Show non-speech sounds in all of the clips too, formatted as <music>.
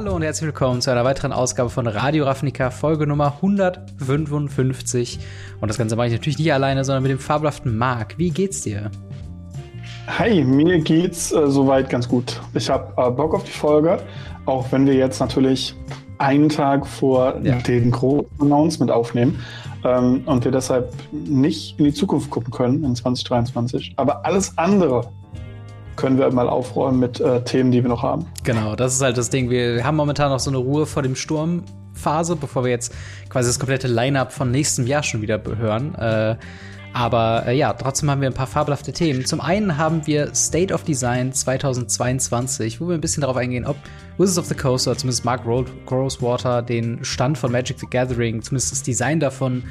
Hallo und herzlich willkommen zu einer weiteren Ausgabe von Radio Ravnica, Folge Nummer 155. Und das Ganze mache ich natürlich nicht alleine, sondern mit dem fabelhaften Marc. Wie geht's dir? Hi, mir geht's äh, soweit ganz gut. Ich habe äh, Bock auf die Folge, auch wenn wir jetzt natürlich einen Tag vor ja. dem großen Announcement aufnehmen ähm, und wir deshalb nicht in die Zukunft gucken können in 2023. Aber alles andere können wir mal aufräumen mit äh, Themen, die wir noch haben. Genau, das ist halt das Ding. Wir haben momentan noch so eine Ruhe vor dem Sturm. Phase, bevor wir jetzt quasi das komplette Line-up von nächstem Jahr schon wieder hören. Äh, aber äh, ja, trotzdem haben wir ein paar fabelhafte Themen. Zum einen haben wir State of Design 2022, wo wir ein bisschen darauf eingehen, ob Wizards of the Coast oder zumindest Mark Rosewater den Stand von Magic the Gathering, zumindest das Design davon,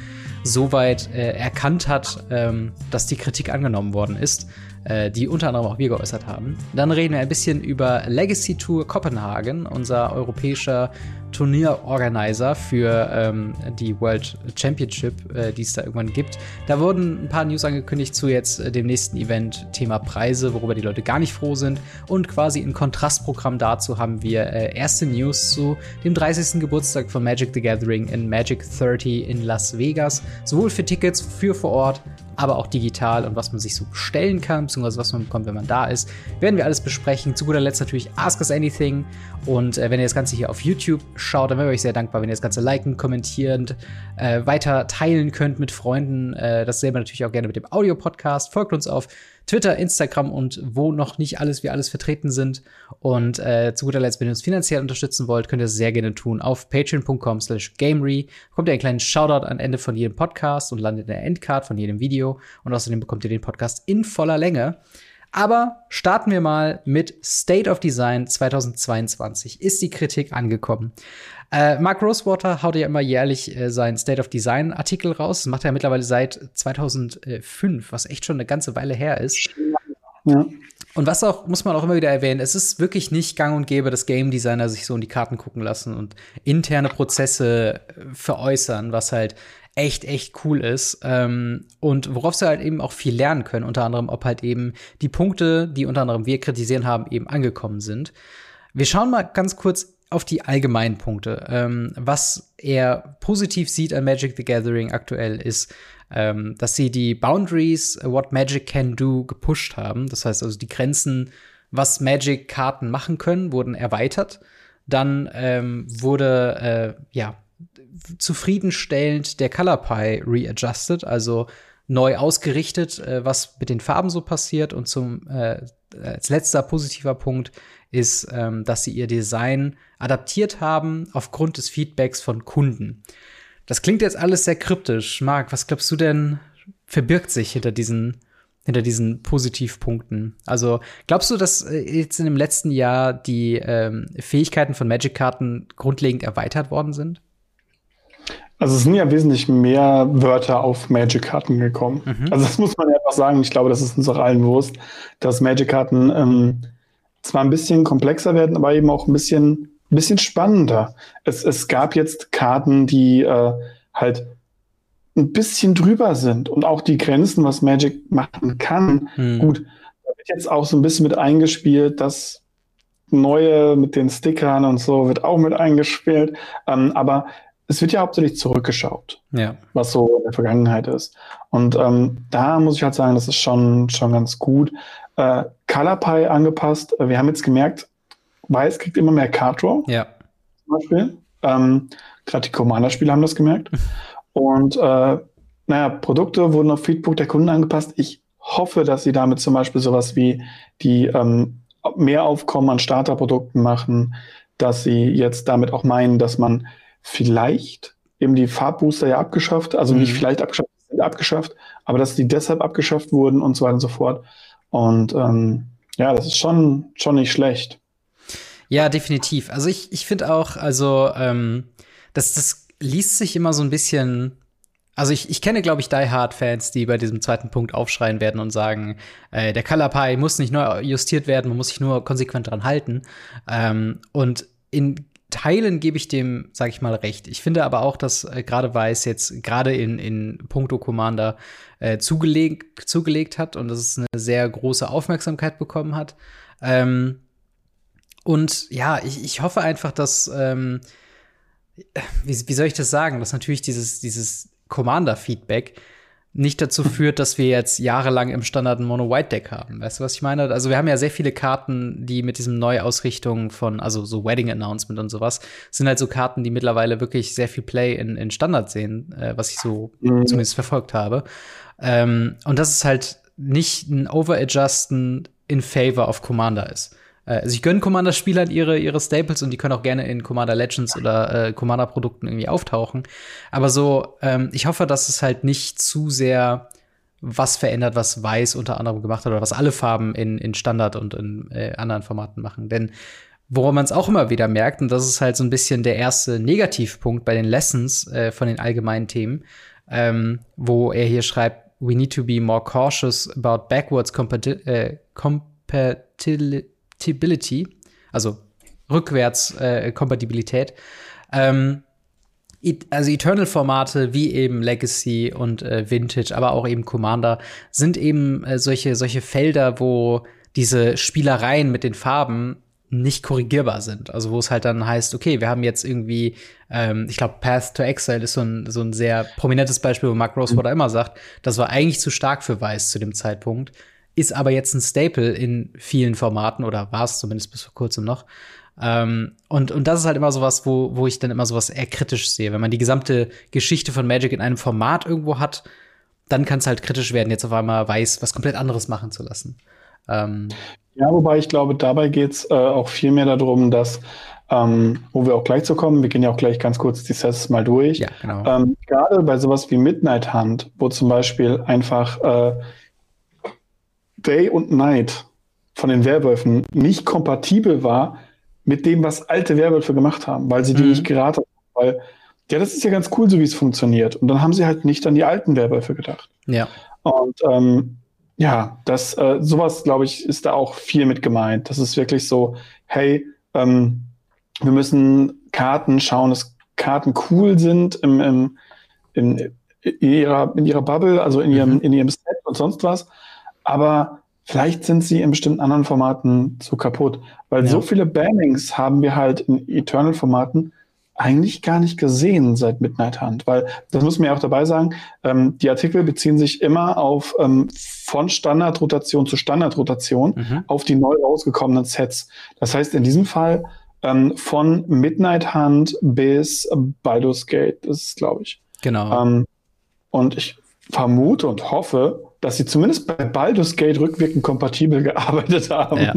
soweit äh, erkannt hat, ähm, dass die Kritik angenommen worden ist äh, die unter anderem auch wir geäußert haben. Dann reden wir ein bisschen über Legacy Tour Kopenhagen, unser europäischer Turnierorganizer für ähm, die World Championship, äh, die es da irgendwann gibt. Da wurden ein paar News angekündigt zu jetzt äh, dem nächsten Event, Thema Preise, worüber die Leute gar nicht froh sind. Und quasi im Kontrastprogramm dazu haben wir äh, erste News zu dem 30. Geburtstag von Magic the Gathering in Magic 30 in Las Vegas. Sowohl für Tickets für vor Ort aber auch digital und was man sich so bestellen kann, beziehungsweise was man bekommt, wenn man da ist. Werden wir alles besprechen. Zu guter Letzt natürlich Ask Us Anything. Und äh, wenn ihr das Ganze hier auf YouTube schaut, dann wäre ich euch sehr dankbar, wenn ihr das Ganze liken, kommentieren, äh, weiter teilen könnt mit Freunden. Äh, dasselbe natürlich auch gerne mit dem Audio-Podcast. Folgt uns auf Twitter, Instagram und wo noch nicht alles wie alles vertreten sind. Und äh, zu guter Letzt, wenn ihr uns finanziell unterstützen wollt, könnt ihr es sehr gerne tun auf patreon.com slash gamery. Bekommt ihr einen kleinen Shoutout am Ende von jedem Podcast und landet in der Endcard von jedem Video. Und außerdem bekommt ihr den Podcast in voller Länge. Aber starten wir mal mit State of Design 2022. Ist die Kritik angekommen? Äh, Mark Rosewater haut ja immer jährlich äh, seinen State of Design Artikel raus. Das macht er mittlerweile seit 2005, was echt schon eine ganze Weile her ist. Ja. Und was auch, muss man auch immer wieder erwähnen, es ist wirklich nicht gang und gäbe, dass Game Designer sich so in die Karten gucken lassen und interne Prozesse äh, veräußern, was halt echt, echt cool ist. Ähm, und worauf sie halt eben auch viel lernen können, unter anderem, ob halt eben die Punkte, die unter anderem wir kritisieren haben, eben angekommen sind. Wir schauen mal ganz kurz auf die allgemeinen Punkte. Ähm, was er positiv sieht an Magic the Gathering aktuell ist, ähm, dass sie die Boundaries, what Magic can do, gepusht haben. Das heißt also, die Grenzen, was Magic-Karten machen können, wurden erweitert. Dann ähm, wurde, äh, ja, zufriedenstellend der Color Pie readjusted, also neu ausgerichtet, äh, was mit den Farben so passiert. Und zum äh, als letzter positiver Punkt ist, ähm, dass sie ihr Design adaptiert haben aufgrund des Feedbacks von Kunden. Das klingt jetzt alles sehr kryptisch. Marc, was glaubst du denn verbirgt sich hinter diesen, hinter diesen Positivpunkten? Also glaubst du, dass äh, jetzt in dem letzten Jahr die ähm, Fähigkeiten von Magic-Karten grundlegend erweitert worden sind? Also es sind ja wesentlich mehr Wörter auf Magic-Karten gekommen. Mhm. Also das muss man ja einfach sagen. Ich glaube, das ist uns auch allen bewusst, dass Magic-Karten ähm, zwar ein bisschen komplexer werden, aber eben auch ein bisschen, ein bisschen spannender. Es, es gab jetzt Karten, die äh, halt ein bisschen drüber sind und auch die Grenzen, was Magic machen kann. Hm. Gut, da wird jetzt auch so ein bisschen mit eingespielt, das Neue mit den Stickern und so wird auch mit eingespielt. Ähm, aber es wird ja hauptsächlich zurückgeschaut, ja. was so in der Vergangenheit ist. Und ähm, da muss ich halt sagen, das ist schon, schon ganz gut äh, ColorPie angepasst. Wir haben jetzt gemerkt, Weiß kriegt immer mehr Card Draw. Ja. Zum Beispiel. Ähm, Gerade die Commander-Spieler haben das gemerkt. Und äh, naja, Produkte wurden auf Feedback der Kunden angepasst. Ich hoffe, dass sie damit zum Beispiel sowas wie die ähm, Mehraufkommen an Starterprodukten machen, dass sie jetzt damit auch meinen, dass man vielleicht eben die Farbbooster ja abgeschafft, also mhm. nicht vielleicht abgeschafft, abgeschafft, aber dass die deshalb abgeschafft wurden und so weiter und so fort. Und ähm, ja, das ist schon, schon nicht schlecht. Ja, definitiv. Also ich, ich finde auch, also ähm, das, das liest sich immer so ein bisschen. Also ich, ich kenne, glaube ich, Die Hard-Fans, die bei diesem zweiten Punkt aufschreien werden und sagen, äh, der Color Pie muss nicht neu justiert werden, man muss sich nur konsequent dran halten. Ähm, und in Teilen gebe ich dem, sage ich mal, recht. Ich finde aber auch, dass äh, gerade Weiß jetzt gerade in, in Punkto Commander äh, zugelegt, zugelegt hat und dass es eine sehr große Aufmerksamkeit bekommen hat. Ähm, und ja, ich, ich hoffe einfach, dass, ähm, wie, wie soll ich das sagen, dass natürlich dieses, dieses Commander-Feedback nicht dazu führt, dass wir jetzt jahrelang im Standard Mono-White-Deck haben. Weißt du, was ich meine? Also wir haben ja sehr viele Karten, die mit diesem Neuausrichtung von, also so Wedding-Announcement und sowas, sind halt so Karten, die mittlerweile wirklich sehr viel Play in, in Standard sehen, äh, was ich so mhm. zumindest verfolgt habe. Ähm, und das ist halt nicht ein Overadjusten in favor of Commander ist. Äh, also ich gönne Commander-Spielern ihre, ihre Staples und die können auch gerne in Commander Legends oder äh, Commander-Produkten irgendwie auftauchen. Aber so, ähm, ich hoffe, dass es halt nicht zu sehr was verändert, was Weiß unter anderem gemacht hat oder was alle Farben in, in Standard und in äh, anderen Formaten machen. Denn woran man es auch immer wieder merkt, und das ist halt so ein bisschen der erste Negativpunkt bei den Lessons äh, von den allgemeinen Themen, ähm, wo er hier schreibt, we need to be more cautious about backwards compati äh, compatibility Compatibility, also rückwärts äh. Ähm, also Eternal-Formate wie eben Legacy und äh, Vintage, aber auch eben Commander sind eben äh, solche, solche Felder, wo diese Spielereien mit den Farben nicht korrigierbar sind. Also wo es halt dann heißt, okay, wir haben jetzt irgendwie, ähm, ich glaube, Path to Exile ist so ein, so ein sehr prominentes Beispiel, wo Mark Rosewater mhm. immer sagt, das war eigentlich zu stark für Weiß zu dem Zeitpunkt ist aber jetzt ein Staple in vielen Formaten oder war es zumindest bis vor kurzem noch. Ähm, und, und das ist halt immer sowas, wo, wo ich dann immer sowas eher kritisch sehe. Wenn man die gesamte Geschichte von Magic in einem Format irgendwo hat, dann kann es halt kritisch werden, jetzt auf einmal weiß, was komplett anderes machen zu lassen. Ähm, ja, wobei ich glaube, dabei geht es äh, auch viel mehr darum, dass, ähm, wo wir auch gleich zu kommen, wir gehen ja auch gleich ganz kurz die Sets mal durch. Ja, genau. Ähm, gerade bei sowas wie Midnight Hunt, wo zum Beispiel einfach äh, Day und Night von den Werwölfen nicht kompatibel war mit dem, was alte Werwölfe gemacht haben, weil sie die mhm. nicht geraten haben. Weil, ja, das ist ja ganz cool, so wie es funktioniert. Und dann haben sie halt nicht an die alten Werwölfe gedacht. Ja. Und ähm, ja, das, äh, sowas, glaube ich, ist da auch viel mit gemeint. Das ist wirklich so, hey, ähm, wir müssen Karten schauen, dass Karten cool sind im, im, in, in, ihrer, in ihrer Bubble, also in ihrem, mhm. in ihrem Set und sonst was aber vielleicht sind sie in bestimmten anderen Formaten zu kaputt. Weil ja. so viele Bannings haben wir halt in Eternal-Formaten eigentlich gar nicht gesehen seit Midnight Hunt. Weil, das muss man ja auch dabei sagen, ähm, die Artikel beziehen sich immer auf ähm, von Standardrotation zu Standardrotation mhm. auf die neu rausgekommenen Sets. Das heißt, in diesem Fall ähm, von Midnight Hunt bis Baldur's Gate, das ist, glaube ich. Genau. Ähm, und ich vermute und hoffe, dass sie zumindest bei Baldur's Gate rückwirkend kompatibel <laughs> gearbeitet haben. Ja,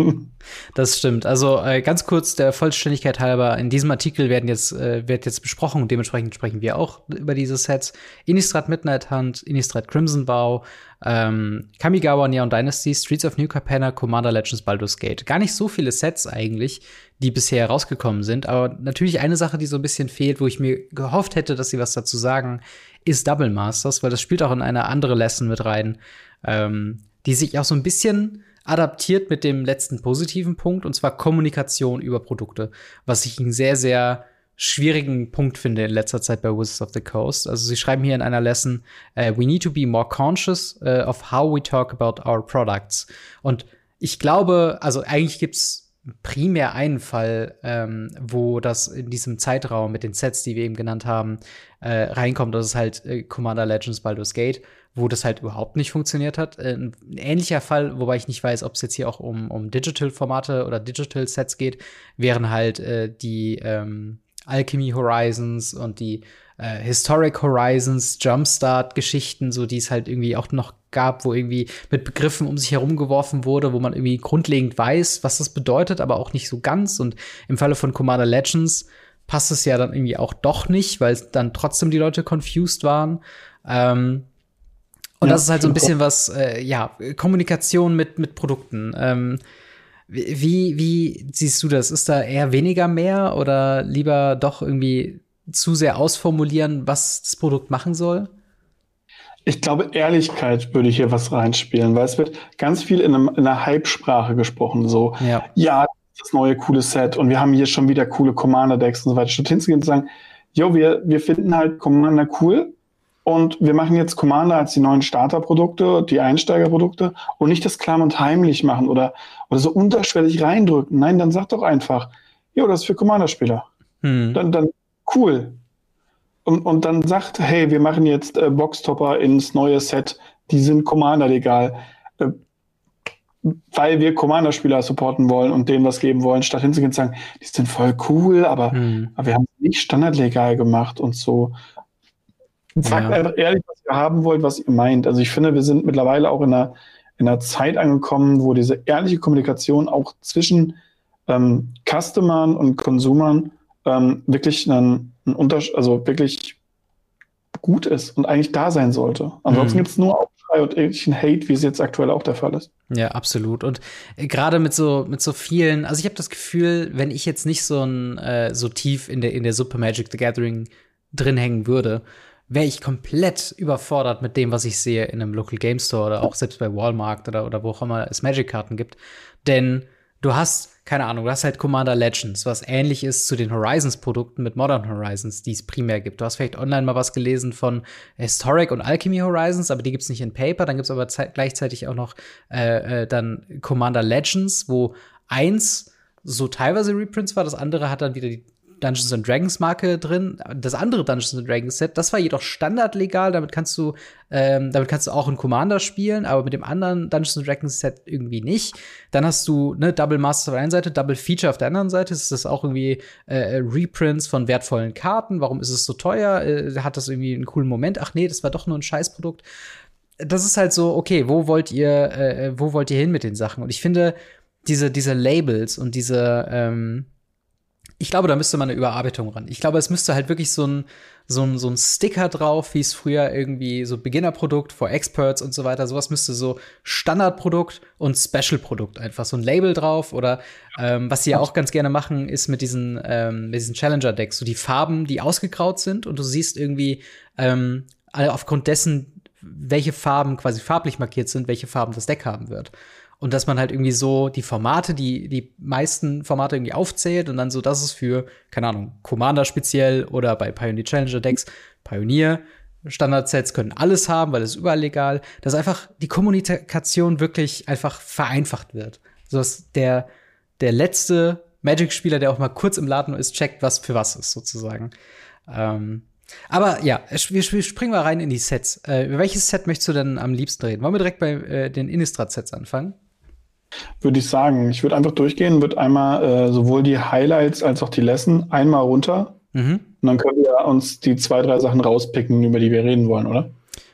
das stimmt. Also äh, ganz kurz der Vollständigkeit halber, in diesem Artikel werden jetzt, äh, wird jetzt besprochen und dementsprechend sprechen wir auch über diese Sets. Innistrad Midnight Hunt, Innistrad Crimson Vow, ähm, Kamigawa Neon Dynasty, Streets of New Capenna, Commander Legends Baldur's Gate. Gar nicht so viele Sets eigentlich, die bisher rausgekommen sind, aber natürlich eine Sache, die so ein bisschen fehlt, wo ich mir gehofft hätte, dass sie was dazu sagen, ist Double Masters, weil das spielt auch in eine andere Lesson mit rein, ähm, die sich auch so ein bisschen adaptiert mit dem letzten positiven Punkt, und zwar Kommunikation über Produkte, was ich einen sehr, sehr schwierigen Punkt finde in letzter Zeit bei Wizards of the Coast. Also sie schreiben hier in einer Lesson, uh, we need to be more conscious uh, of how we talk about our products. Und ich glaube, also eigentlich gibt's primär einen Fall, ähm, wo das in diesem Zeitraum mit den Sets, die wir eben genannt haben, äh, reinkommt. Das ist halt äh, Commander Legends Baldur's Gate, wo das halt überhaupt nicht funktioniert hat. Äh, ein ähnlicher Fall, wobei ich nicht weiß, ob es jetzt hier auch um, um Digital-Formate oder Digital-Sets geht, wären halt äh, die ähm, Alchemy Horizons und die äh, Historic Horizons, Jumpstart-Geschichten, so die es halt irgendwie auch noch gab, wo irgendwie mit Begriffen um sich herum geworfen wurde, wo man irgendwie grundlegend weiß, was das bedeutet, aber auch nicht so ganz. Und im Falle von Commander Legends passt es ja dann irgendwie auch doch nicht, weil dann trotzdem die Leute confused waren. Ähm, und ja, das ist halt so ein bisschen was, äh, ja, Kommunikation mit, mit Produkten. Ähm, wie, wie siehst du das? Ist da eher weniger mehr oder lieber doch irgendwie zu sehr ausformulieren, was das Produkt machen soll? Ich glaube, Ehrlichkeit würde hier was reinspielen, weil es wird ganz viel in, einem, in einer Hype-Sprache gesprochen. So, ja. ja, das neue coole Set und wir haben hier schon wieder coole Commander-Decks und so weiter. Statt hinzugehen und zu sagen, jo, wir, wir finden halt Commander cool, und wir machen jetzt Commander als die neuen Starterprodukte, die Einsteigerprodukte und nicht das klamm und heimlich machen oder, oder so unterschwellig reindrücken. Nein, dann sag doch einfach, jo, das ist für Commander-Spieler. Hm. Dann, dann cool. Und, und dann sagt, hey, wir machen jetzt äh, Boxtopper ins neue Set, die sind Commander-legal. Äh, weil wir Commander-Spieler supporten wollen und denen was geben wollen, statt hinzugehen und sagen, die sind voll cool, aber, hm. aber wir haben nicht standardlegal gemacht und so. Sagt ja. einfach ehrlich, was ihr haben wollt, was ihr meint. Also ich finde, wir sind mittlerweile auch in einer, in einer Zeit angekommen, wo diese ehrliche Kommunikation auch zwischen ähm, Customern und Konsumern ähm, wirklich ein, ein Unterschied, also wirklich gut ist und eigentlich da sein sollte. Ansonsten mhm. gibt es nur Aufschrei und irgendwelchen Hate, wie es jetzt aktuell auch der Fall ist. Ja, absolut. Und äh, gerade mit so mit so vielen, also ich habe das Gefühl, wenn ich jetzt nicht so ein äh, so tief in der in der Super Magic the Gathering drin hängen würde, wäre ich komplett überfordert mit dem, was ich sehe in einem Local Game Store oder auch selbst bei Walmart oder oder wo auch immer es Magic Karten gibt, denn du hast keine Ahnung, du hast halt Commander Legends, was ähnlich ist zu den Horizons-Produkten mit Modern Horizons, die es primär gibt. Du hast vielleicht online mal was gelesen von Historic und Alchemy Horizons, aber die gibt's nicht in Paper. Dann gibt's aber gleichzeitig auch noch äh, äh, dann Commander Legends, wo eins so teilweise Reprints war, das andere hat dann wieder die Dungeons and Dragons Marke drin. Das andere Dungeons and Dragons Set, das war jedoch standardlegal. Damit kannst du, ähm, damit kannst du auch in Commander spielen, aber mit dem anderen Dungeons and Dragons Set irgendwie nicht. Dann hast du ne Double Masters auf der einen Seite, Double Feature auf der anderen Seite. Ist das auch irgendwie äh, Reprints von wertvollen Karten? Warum ist es so teuer? Äh, hat das irgendwie einen coolen Moment? Ach nee, das war doch nur ein Scheißprodukt. Das ist halt so, okay, wo wollt ihr, äh, wo wollt ihr hin mit den Sachen? Und ich finde, diese, diese Labels und diese, ähm, ich glaube, da müsste man eine Überarbeitung ran. Ich glaube, es müsste halt wirklich so ein, so ein, so ein Sticker drauf, wie es früher irgendwie so Beginnerprodukt for Experts und so weiter. Sowas müsste so Standardprodukt und Special-Produkt einfach so ein Label drauf. Oder ähm, was sie ja auch ganz gerne machen, ist mit diesen, ähm, mit diesen Challenger-Decks, so die Farben, die ausgegraut sind und du siehst irgendwie ähm, aufgrund dessen, welche Farben quasi farblich markiert sind, welche Farben das Deck haben wird und dass man halt irgendwie so die Formate, die die meisten Formate irgendwie aufzählt und dann so, das ist für, keine Ahnung, Commander speziell oder bei Pioneer Challenger Decks, Pioneer. Standardsets können alles haben, weil es überall legal, dass einfach die Kommunikation wirklich einfach vereinfacht wird. So dass der, der letzte Magic-Spieler, der auch mal kurz im Laden ist, checkt, was für was ist, sozusagen. Ähm, aber ja, wir springen mal rein in die Sets. Äh, über welches Set möchtest du denn am liebsten reden? Wollen wir direkt bei äh, den Innistrad-Sets anfangen? Würde ich sagen. Ich würde einfach durchgehen, würde einmal äh, sowohl die Highlights als auch die Lesson einmal runter. Mhm. Und dann können wir uns die zwei, drei Sachen rauspicken, über die wir reden wollen, oder?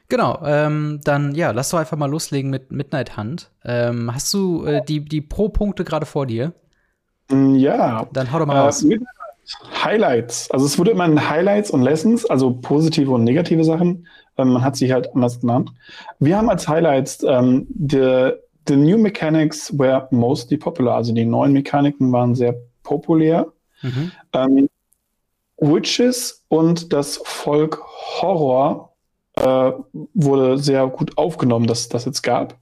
Genau, ähm, dann ja, lass doch einfach mal loslegen mit Midnight Hunt. Ähm, hast du äh, die, die Pro-Punkte gerade vor dir? Mm, ja. Dann hau doch mal äh, raus. Highlights. Also es wurde immer in Highlights und Lessons, also positive und negative Sachen. Ähm, man hat sie halt anders genannt. Wir haben als Highlights ähm, die The new mechanics were mostly popular. Also die neuen Mechaniken waren sehr populär. Mhm. Ähm, Witches und das Volk Horror äh, wurde sehr gut aufgenommen, dass das jetzt gab.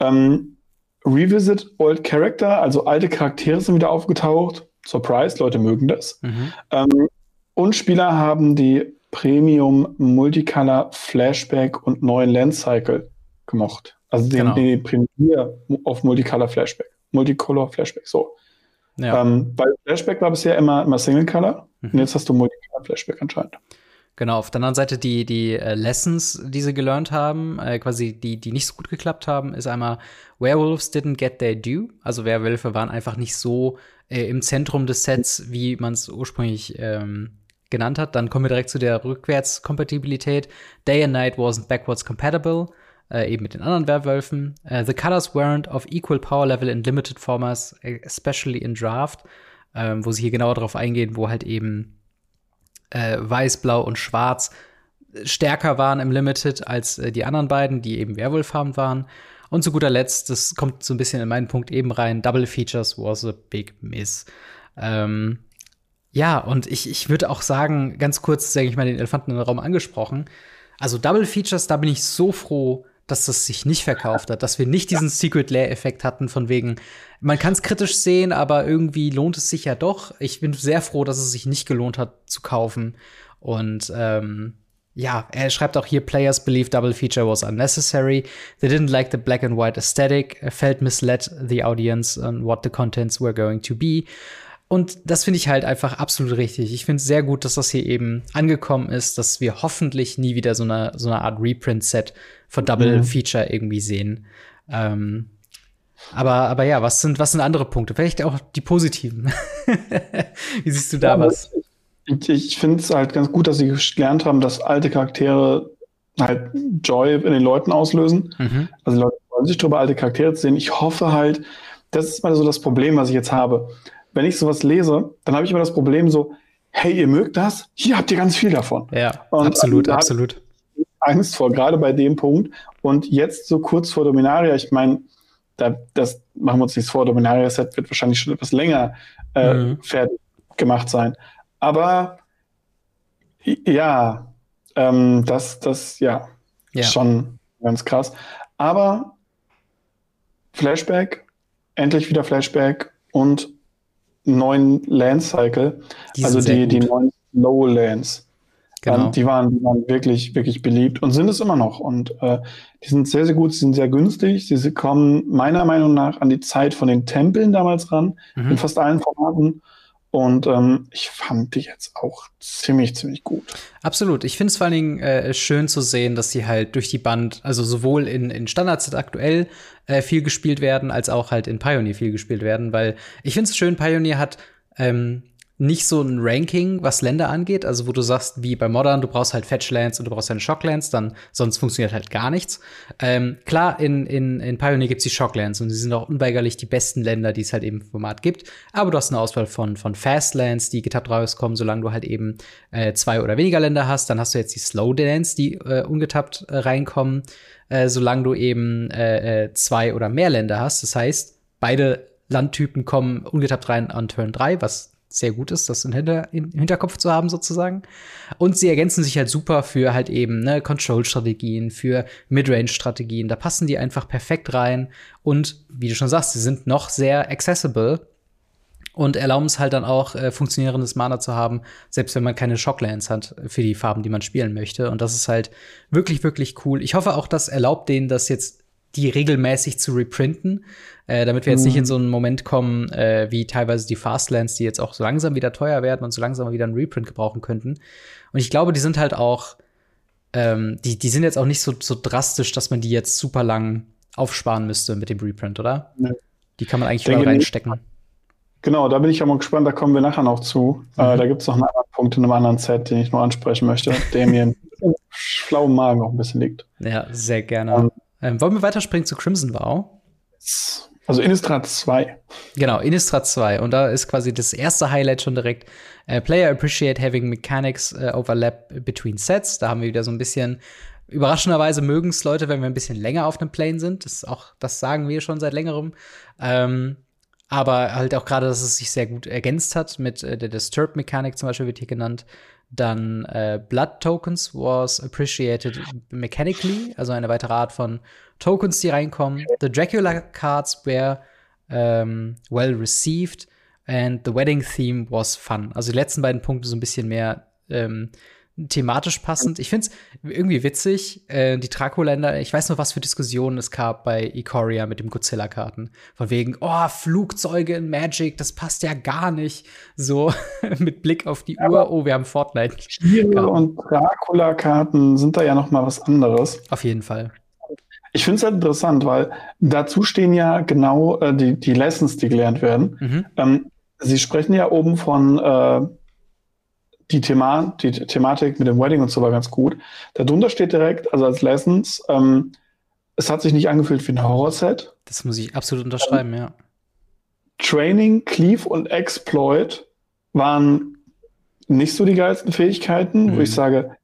Ähm, Revisit Old Character, also alte Charaktere sind wieder aufgetaucht. Surprise, Leute mögen das. Mhm. Ähm, und Spieler haben die Premium Multicolor Flashback und neuen Lens Cycle gemocht. Also den, genau. den Premiere auf Multicolor Flashback. Multicolor Flashback, so. Ja. Ähm, weil Flashback war bisher immer, immer Single Color mhm. und jetzt hast du Multicolor Flashback anscheinend. Genau, auf der anderen Seite die, die äh, Lessons, die sie gelernt haben, äh, quasi die, die nicht so gut geklappt haben, ist einmal Werewolves didn't get their due. Also Werwölfe waren einfach nicht so äh, im Zentrum des Sets, wie man es ursprünglich ähm, genannt hat. Dann kommen wir direkt zu der Rückwärtskompatibilität. Day and Night wasn't backwards compatible äh, eben mit den anderen Werwölfen. Uh, the colors weren't of equal power level in limited formats, especially in Draft, ähm, wo sie hier genauer darauf eingehen, wo halt eben äh, Weiß, Blau und Schwarz stärker waren im Limited als äh, die anderen beiden, die eben Werwolffarben waren. Und zu guter Letzt, das kommt so ein bisschen in meinen Punkt eben rein, Double Features was a big miss. Ähm, ja, und ich, ich würde auch sagen, ganz kurz, sage ich mal, den Elefanten im Raum angesprochen. Also Double Features, da bin ich so froh, dass das sich nicht verkauft hat, dass wir nicht diesen Secret Lair-Effekt hatten, von wegen, man kann es kritisch sehen, aber irgendwie lohnt es sich ja doch. Ich bin sehr froh, dass es sich nicht gelohnt hat zu kaufen. Und ähm, ja, er schreibt auch hier, Players believe double feature was unnecessary. They didn't like the black and white aesthetic. Felt misled the audience on what the contents were going to be. Und das finde ich halt einfach absolut richtig. Ich finde es sehr gut, dass das hier eben angekommen ist, dass wir hoffentlich nie wieder so eine, so eine Art Reprint-Set von Double mhm. Feature irgendwie sehen. Ähm, aber, aber ja, was sind, was sind andere Punkte? Vielleicht auch die positiven. <laughs> Wie siehst du da ja, was? Ich, ich finde es halt ganz gut, dass sie gelernt haben, dass alte Charaktere halt Joy in den Leuten auslösen. Mhm. Also die Leute freuen sich darüber, alte Charaktere zu sehen. Ich hoffe halt, das ist mal so das Problem, was ich jetzt habe. Wenn ich sowas lese, dann habe ich immer das Problem so, hey, ihr mögt das? Hier habt ihr ganz viel davon. Ja, Und absolut, absolut. Angst vor, gerade bei dem Punkt. Und jetzt so kurz vor Dominaria, ich meine, da, das machen wir uns nichts vor, Dominaria-Set wird wahrscheinlich schon etwas länger äh, mhm. fertig gemacht sein. Aber ja, ähm, das, das, ja, ja, schon ganz krass. Aber Flashback, endlich wieder Flashback und neuen Land-Cycle, also die, die neuen Low-Lands. Genau. Die, waren, die waren wirklich, wirklich beliebt und sind es immer noch. Und äh, die sind sehr, sehr gut, sie sind sehr günstig. Sie kommen meiner Meinung nach an die Zeit von den Tempeln damals ran, mhm. in fast allen Formaten. Und ähm, ich fand die jetzt auch ziemlich, ziemlich gut. Absolut. Ich finde es vor allen Dingen äh, schön zu sehen, dass sie halt durch die Band, also sowohl in, in Standards aktuell äh, viel gespielt werden, als auch halt in Pioneer viel gespielt werden, weil ich finde es schön, Pioneer hat ähm, nicht so ein Ranking, was Länder angeht, also wo du sagst, wie bei Modern, du brauchst halt Fetchlands und du brauchst deine Shocklands, dann sonst funktioniert halt gar nichts. Ähm, klar, in, in, in Pioneer gibt's die Shocklands und sie sind auch unweigerlich die besten Länder, die es halt eben im Format gibt. Aber du hast eine Auswahl von, von Fastlands, die getappt rauskommen, solange du halt eben äh, zwei oder weniger Länder hast. Dann hast du jetzt die Slowlands, die äh, ungetappt äh, reinkommen, äh, solange du eben äh, äh, zwei oder mehr Länder hast. Das heißt, beide Landtypen kommen ungetappt rein an Turn 3, was sehr gut ist, das im, Hinter im Hinterkopf zu haben sozusagen. Und sie ergänzen sich halt super für halt eben ne, Control-Strategien, für Midrange-Strategien. Da passen die einfach perfekt rein. Und wie du schon sagst, sie sind noch sehr accessible und erlauben es halt dann auch, äh, funktionierendes Mana zu haben, selbst wenn man keine Shocklands hat für die Farben, die man spielen möchte. Und das ist halt wirklich, wirklich cool. Ich hoffe auch, das erlaubt denen das jetzt die regelmäßig zu reprinten, äh, damit wir jetzt mhm. nicht in so einen Moment kommen, äh, wie teilweise die Fastlands, die jetzt auch so langsam wieder teuer werden und so langsam wieder einen Reprint gebrauchen könnten. Und ich glaube, die sind halt auch, ähm, die, die sind jetzt auch nicht so, so drastisch, dass man die jetzt super lang aufsparen müsste mit dem Reprint, oder? Ja. Die kann man eigentlich überall reinstecken. Genau, da bin ich ja mal gespannt, da kommen wir nachher noch zu. Äh, mhm. Äh, da gibt es noch einen anderen Punkt in einem anderen Set, den ich noch ansprechen möchte, der mir <laughs> im schlauen Magen auch ein bisschen liegt. Ja, sehr gerne. Ähm, ähm, wollen wir weiterspringen zu Crimson Vow? Also Innistrad 2. Genau, Innistrad 2. Und da ist quasi das erste Highlight schon direkt. Uh, Player appreciate having mechanics uh, overlap between sets. Da haben wir wieder so ein bisschen Überraschenderweise mögen es Leute, wenn wir ein bisschen länger auf einem Plane sind. Das auch, das sagen wir schon seit längerem. Ähm, aber halt auch gerade, dass es sich sehr gut ergänzt hat mit äh, der Disturb-Mechanik zum Beispiel wird hier genannt. Dann äh, Blood Tokens was appreciated mechanically, also eine weitere Art von Tokens, die reinkommen. The Dracula cards were um, well received and the wedding theme was fun. Also die letzten beiden Punkte so ein bisschen mehr ähm, thematisch passend. Ich finde es irgendwie witzig. Äh, die Draco-Länder, ich weiß noch, was für Diskussionen es gab bei Ikoria mit dem Godzilla-Karten. Von wegen, oh, Flugzeuge in Magic, das passt ja gar nicht. So <laughs> mit Blick auf die Aber Uhr, oh, wir haben Fortnite. Tiere und Dracula-Karten sind da ja noch mal was anderes. Auf jeden Fall. Ich finde es halt interessant, weil dazu stehen ja genau äh, die, die Lessons, die gelernt werden. Mhm. Ähm, Sie sprechen ja oben von äh, die, Thema, die Thematik mit dem Wedding und so war ganz gut. Darunter steht direkt, also als Lessons, ähm, es hat sich nicht angefühlt wie ein Horror-Set. Das muss ich absolut unterschreiben, ja. Training, Cleave und Exploit waren nicht so die geilsten Fähigkeiten, mhm. wo ich sage,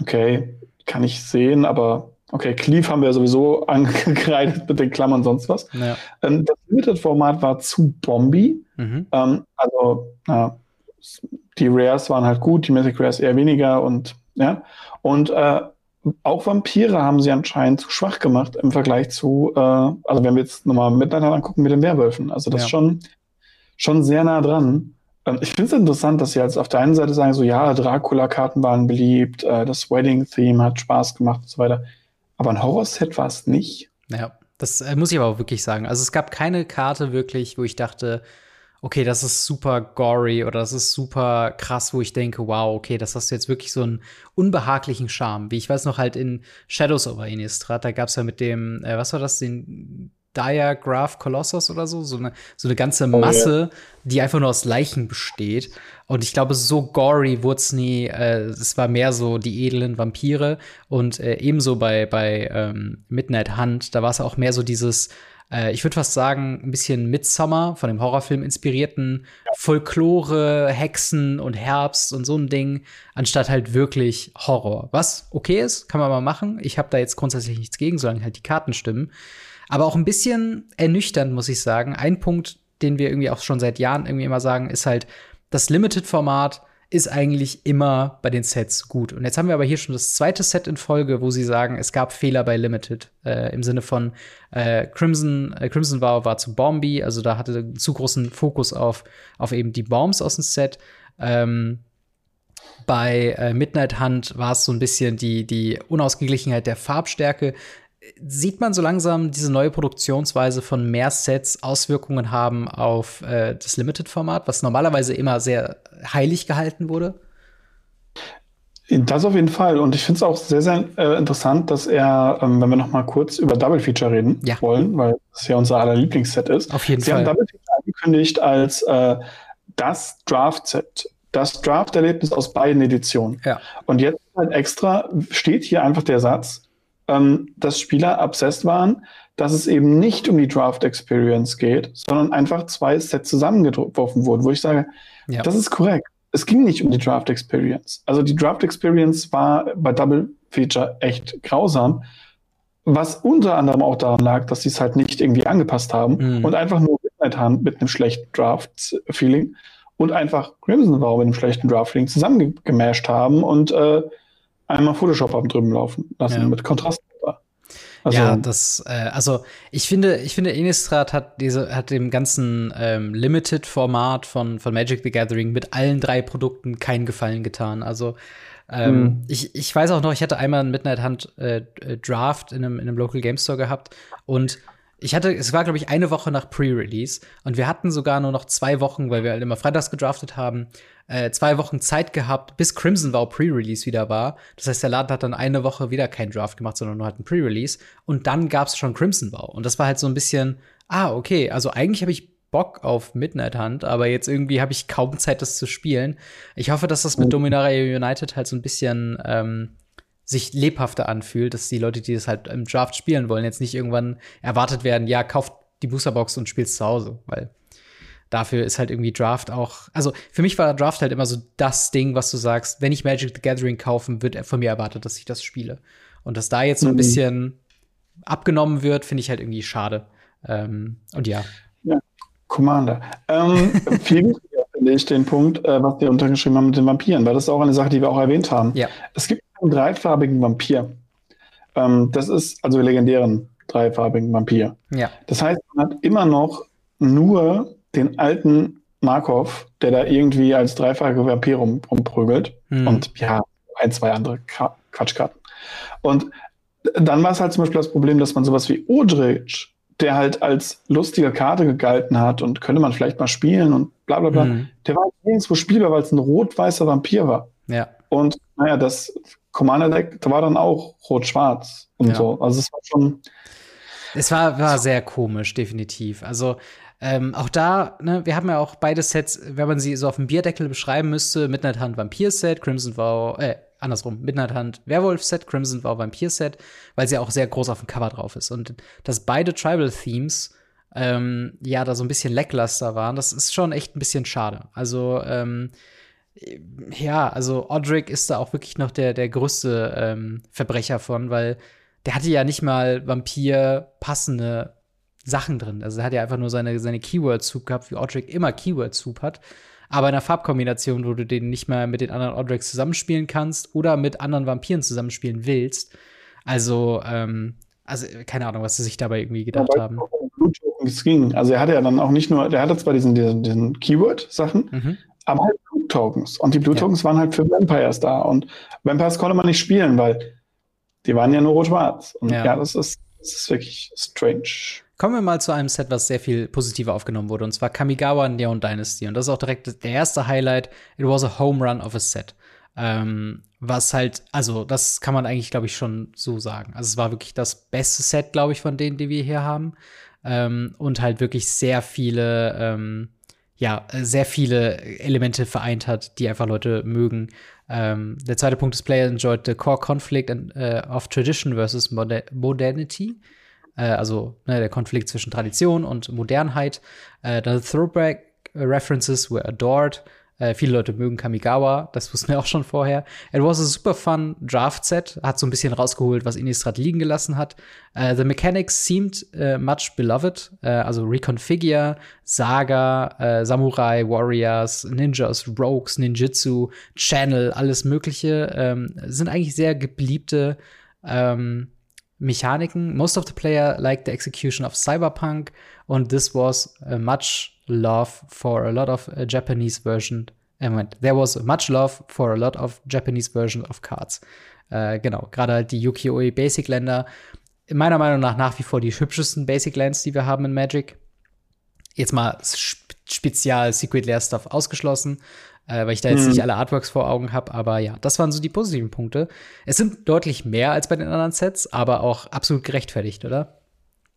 okay, kann ich sehen, aber okay, Cleave haben wir sowieso <laughs> angekreidet mit den Klammern sonst was. Ja. Ähm, das Limited-Format war zu bomby. Mhm. Ähm, also, ja, die Rares waren halt gut, die Mythic Rares eher weniger und ja. Und äh, auch Vampire haben sie anscheinend zu schwach gemacht im Vergleich zu, äh, also wenn wir jetzt nochmal miteinander angucken mit den Werwölfen. Also das ja. ist schon, schon sehr nah dran. Ähm, ich finde es interessant, dass sie jetzt auf der einen Seite sagen, so ja, Dracula-Karten waren beliebt, äh, das Wedding-Theme hat Spaß gemacht und so weiter. Aber ein Horror-Set war es nicht. Ja, das äh, muss ich aber auch wirklich sagen. Also es gab keine Karte wirklich, wo ich dachte, okay, das ist super gory oder das ist super krass, wo ich denke, wow, okay, das hast du jetzt wirklich so einen unbehaglichen Charme. Wie ich weiß noch halt in Shadows over Innistrad, da gab es ja mit dem, äh, was war das, den Diagraph Colossus oder so, so eine, so eine ganze Masse, oh, ja. die einfach nur aus Leichen besteht. Und ich glaube, so gory wurde es nie. Äh, es war mehr so die edlen Vampire. Und äh, ebenso bei, bei ähm, Midnight Hunt, da war es auch mehr so dieses, äh, ich würde fast sagen, ein bisschen Midsummer von dem Horrorfilm inspirierten Folklore, Hexen und Herbst und so ein Ding, anstatt halt wirklich Horror. Was okay ist, kann man mal machen. Ich habe da jetzt grundsätzlich nichts gegen, solange halt die Karten stimmen. Aber auch ein bisschen ernüchternd, muss ich sagen. Ein Punkt, den wir irgendwie auch schon seit Jahren irgendwie immer sagen, ist halt, das Limited-Format ist eigentlich immer bei den Sets gut. Und jetzt haben wir aber hier schon das zweite Set in Folge, wo sie sagen, es gab Fehler bei Limited. Äh, Im Sinne von äh, Crimson, äh, Crimson war, war zu Bombi, also da hatte einen zu großen Fokus auf, auf eben die Bombs aus dem Set. Ähm, bei äh, Midnight Hunt war es so ein bisschen die, die Unausgeglichenheit der Farbstärke, sieht man so langsam diese neue Produktionsweise von mehr Sets Auswirkungen haben auf äh, das Limited-Format, was normalerweise immer sehr heilig gehalten wurde? Das auf jeden Fall. Und ich finde es auch sehr, sehr äh, interessant, dass er, ähm, wenn wir noch mal kurz über Double Feature reden ja. wollen, weil das ja unser aller Lieblingsset ist. Auf jeden Sie Fall. haben Double Feature angekündigt als äh, das Draft-Set. Das Draft-Erlebnis aus beiden Editionen. Ja. Und jetzt halt extra steht hier einfach der Satz, ähm, dass Spieler obsessed waren, dass es eben nicht um die Draft Experience geht, sondern einfach zwei Sets zusammengeworfen wurden, wo ich sage, ja. das ist korrekt. Es ging nicht um die Draft Experience. Also die Draft Experience war bei Double Feature echt grausam, was unter anderem auch daran lag, dass sie es halt nicht irgendwie angepasst haben mhm. und einfach nur Midnight Hand mit einem schlechten Draft-Feeling und einfach Crimson Vow mit einem schlechten Draft-Feeling zusammengemasht haben und äh, einmal Photoshop haben drüben laufen lassen ja. mit Kontrast. Also, ja, das, äh, also ich finde, ich finde, Innistrad hat diese, hat dem ganzen ähm, Limited-Format von, von Magic the Gathering mit allen drei Produkten keinen Gefallen getan. Also ähm, mhm. ich, ich weiß auch noch, ich hatte einmal einen Midnight Hunt äh, äh, Draft in einem, in einem Local Game Store gehabt und ich hatte, es war, glaube ich, eine Woche nach Pre-Release und wir hatten sogar nur noch zwei Wochen, weil wir halt immer freitags gedraftet haben, äh, zwei Wochen Zeit gehabt, bis Crimson Vow Pre-Release wieder war. Das heißt, der Laden hat dann eine Woche wieder keinen Draft gemacht, sondern nur halt einen Pre-Release. Und dann gab's schon Crimson Vow. Und das war halt so ein bisschen, ah, okay, also eigentlich habe ich Bock auf Midnight Hunt, aber jetzt irgendwie habe ich kaum Zeit, das zu spielen. Ich hoffe, dass das mit oh. Dominaria United halt so ein bisschen ähm, sich lebhafter anfühlt, dass die Leute, die das halt im Draft spielen wollen, jetzt nicht irgendwann erwartet werden, ja, kauft die Boosterbox und spielst zu Hause, weil dafür ist halt irgendwie Draft auch, also für mich war Draft halt immer so das Ding, was du sagst, wenn ich Magic the Gathering kaufen, wird von mir erwartet, dass ich das spiele. Und dass da jetzt so ein mhm. bisschen abgenommen wird, finde ich halt irgendwie schade. Ähm, und ja. Ja, Commander. Ähm, <laughs> viel wichtiger finde ich den Punkt, äh, was wir untergeschrieben haben mit den Vampiren, weil das ist auch eine Sache, die wir auch erwähnt haben. Ja. Es gibt einen dreifarbigen Vampir. Ähm, das ist also legendären dreifarbigen Vampir. Ja. Das heißt, man hat immer noch nur den alten Markov, der da irgendwie als dreifache Vampir rum, rumprügelt. Mhm. Und ja, ein, zwei andere Ka Quatschkarten. Und dann war es halt zum Beispiel das Problem, dass man sowas wie Odrich, der halt als lustige Karte gegalten hat und könnte man vielleicht mal spielen und bla bla bla, mhm. der war nirgendwo spielbar, weil es ein rot-weißer Vampir war. Ja. Und naja, das Commander-Deck, da war dann auch rot-schwarz und ja. so. Also es war schon. Es war, war sehr komisch, definitiv. Also ähm, auch da, ne, wir haben ja auch beide Sets, wenn man sie so auf dem Bierdeckel beschreiben müsste, Midnight Hunt Vampir Set, Crimson Vow, äh, andersrum, Midnight Hunt Werewolf Set, Crimson Vow Vampir Set, weil sie auch sehr groß auf dem Cover drauf ist. Und dass beide Tribal Themes ähm, ja da so ein bisschen lackluster waren, das ist schon echt ein bisschen schade. Also, ähm, ja, also Odric ist da auch wirklich noch der, der größte ähm, Verbrecher von, weil der hatte ja nicht mal Vampir passende Sachen drin. Also er hat ja einfach nur seine, seine Keyword-Soup gehabt, wie Odric immer Keyword-Soup hat. Aber in einer Farbkombination, wo du den nicht mehr mit den anderen Odrics zusammenspielen kannst oder mit anderen Vampiren zusammenspielen willst. Also, ähm, also keine Ahnung, was sie sich dabei irgendwie gedacht ja, haben. Es ging. Also er hatte ja dann auch nicht nur, der hatte zwar diesen, diesen, diesen Keyword-Sachen, mhm. aber halt Blut-Tokens. Und die Blut-Tokens ja. waren halt für Vampires da. Und Vampires konnte man nicht spielen, weil die waren ja nur rot-schwarz. Und ja, ja das, ist, das ist wirklich strange. Kommen wir mal zu einem Set, was sehr viel positiver aufgenommen wurde, und zwar Kamigawa Neon Dynasty. Und das ist auch direkt der erste Highlight. It was a home run of a set. Ähm, was halt, also das kann man eigentlich, glaube ich, schon so sagen. Also es war wirklich das beste Set, glaube ich, von denen, die wir hier haben. Ähm, und halt wirklich sehr viele, ähm, ja, sehr viele Elemente vereint hat, die einfach Leute mögen. Ähm, der zweite Punkt ist, Player enjoyed the core conflict and, uh, of tradition versus moder modernity. Äh, also ne, der Konflikt zwischen Tradition und Modernheit. Äh, the throwback references were adored. Äh, viele Leute mögen Kamigawa, das wussten wir auch schon vorher. It was a super fun Draft Set, hat so ein bisschen rausgeholt, was Innistrad liegen gelassen hat. Uh, the mechanics seemed uh, much beloved, uh, also Reconfigure, Saga, Samurai, Warriors, Ninjas, Rogues, Ninjutsu, Channel, alles Mögliche ähm, sind eigentlich sehr beliebte ähm, Mechaniken. Most of the player liked the execution of Cyberpunk and this was much love for a lot of uh, Japanese version. Äh, Moment, there was much love for a lot of Japanese version of cards. Äh, genau, gerade halt die Yuki-Oi Basic Länder. Meiner Meinung nach nach wie vor die hübschesten Basic Lands, die wir haben in Magic. Jetzt mal spezial Secret Lair Stuff ausgeschlossen, äh, weil ich da jetzt mhm. nicht alle Artworks vor Augen habe. Aber ja, das waren so die positiven Punkte. Es sind deutlich mehr als bei den anderen Sets, aber auch absolut gerechtfertigt, oder?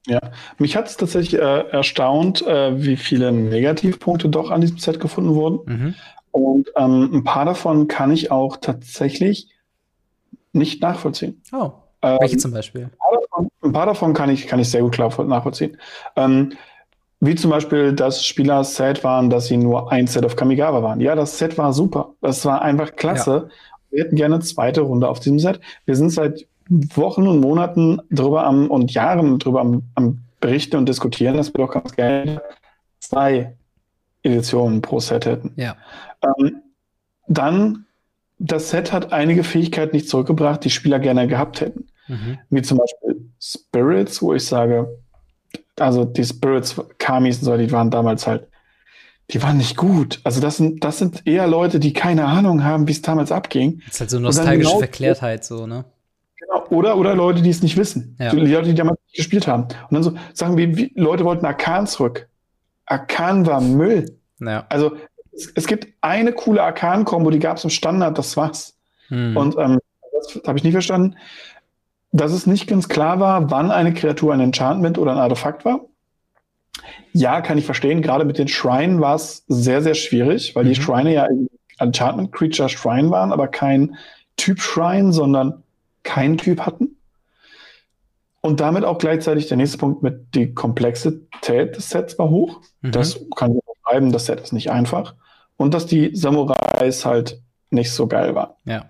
Ja, mich hat es tatsächlich äh, erstaunt, äh, wie viele Negativpunkte doch an diesem Set gefunden wurden. Mhm. Und ähm, ein paar davon kann ich auch tatsächlich nicht nachvollziehen. Oh, ähm, welche zum Beispiel? Ein paar davon, ein paar davon kann, ich, kann ich sehr gut nachvollziehen. Ähm, wie zum Beispiel, dass Spieler sad waren, dass sie nur ein Set auf Kamigawa waren. Ja, das Set war super. Das war einfach klasse. Ja. Wir hätten gerne eine zweite Runde auf diesem Set. Wir sind seit Wochen und Monaten drüber am und Jahren drüber am, am berichten und diskutieren, dass wir doch ganz gerne zwei Editionen pro Set hätten. Ja. Ähm, dann, das Set hat einige Fähigkeiten nicht zurückgebracht, die Spieler gerne gehabt hätten. Mhm. Wie zum Beispiel Spirits, wo ich sage, also die Spirits, Kamis und so, die waren damals halt, die waren nicht gut. Also das sind, das sind eher Leute, die keine Ahnung haben, wie es damals abging. Das ist halt so nostalgische genau Verklärtheit, so, ne? Oder, oder Leute, die es nicht wissen. Ja. Die Leute, die damals nicht gespielt haben. Und dann so sagen wir, wie, Leute wollten Arkan zurück. Arkan war Müll. Ja. Also es, es, gibt eine coole Arkan-Kombo, die gab es im Standard, das war's. Hm. Und ähm, das habe ich nie verstanden, dass es nicht ganz klar war, wann eine Kreatur ein Enchantment oder ein Artefakt war. Ja, kann ich verstehen. Gerade mit den Shrine war es sehr, sehr schwierig, weil mhm. die Shrine ja Enchantment Creature Shrine waren, aber kein Typ Shrine, sondern keinen Typ hatten. Und damit auch gleichzeitig der nächste Punkt mit die Komplexität des Sets war hoch. Mhm. Das kann ich schreiben, das Set ist nicht einfach. Und dass die Samurais halt nicht so geil waren. Ja.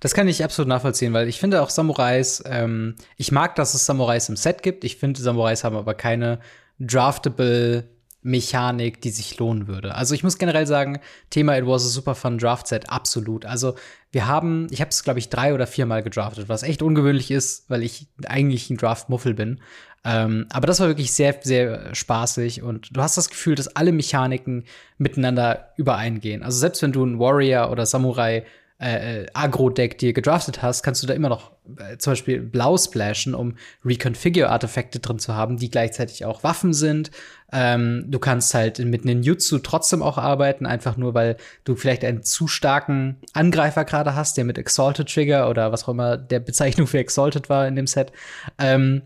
Das kann ich absolut nachvollziehen, weil ich finde auch Samurais, ähm, ich mag, dass es Samurais im Set gibt. Ich finde, Samurais haben aber keine draftable Mechanik, die sich lohnen würde. Also ich muss generell sagen, Thema It was a super fun Draft Set, absolut. Also wir haben, ich habe es glaube ich drei oder viermal gedraftet, was echt ungewöhnlich ist, weil ich eigentlich ein Draft-Muffel bin. Ähm, aber das war wirklich sehr, sehr spaßig und du hast das Gefühl, dass alle Mechaniken miteinander übereingehen. Also selbst wenn du ein Warrior oder Samurai äh, äh, Agro-Deck dir gedraftet hast, kannst du da immer noch äh, zum Beispiel blau splashen, um Reconfigure-Artefakte drin zu haben, die gleichzeitig auch Waffen sind. Ähm, du kannst halt mit einem Jutsu trotzdem auch arbeiten, einfach nur, weil du vielleicht einen zu starken Angreifer gerade hast, der mit Exalted Trigger oder was auch immer der Bezeichnung für Exalted war in dem Set. Ähm,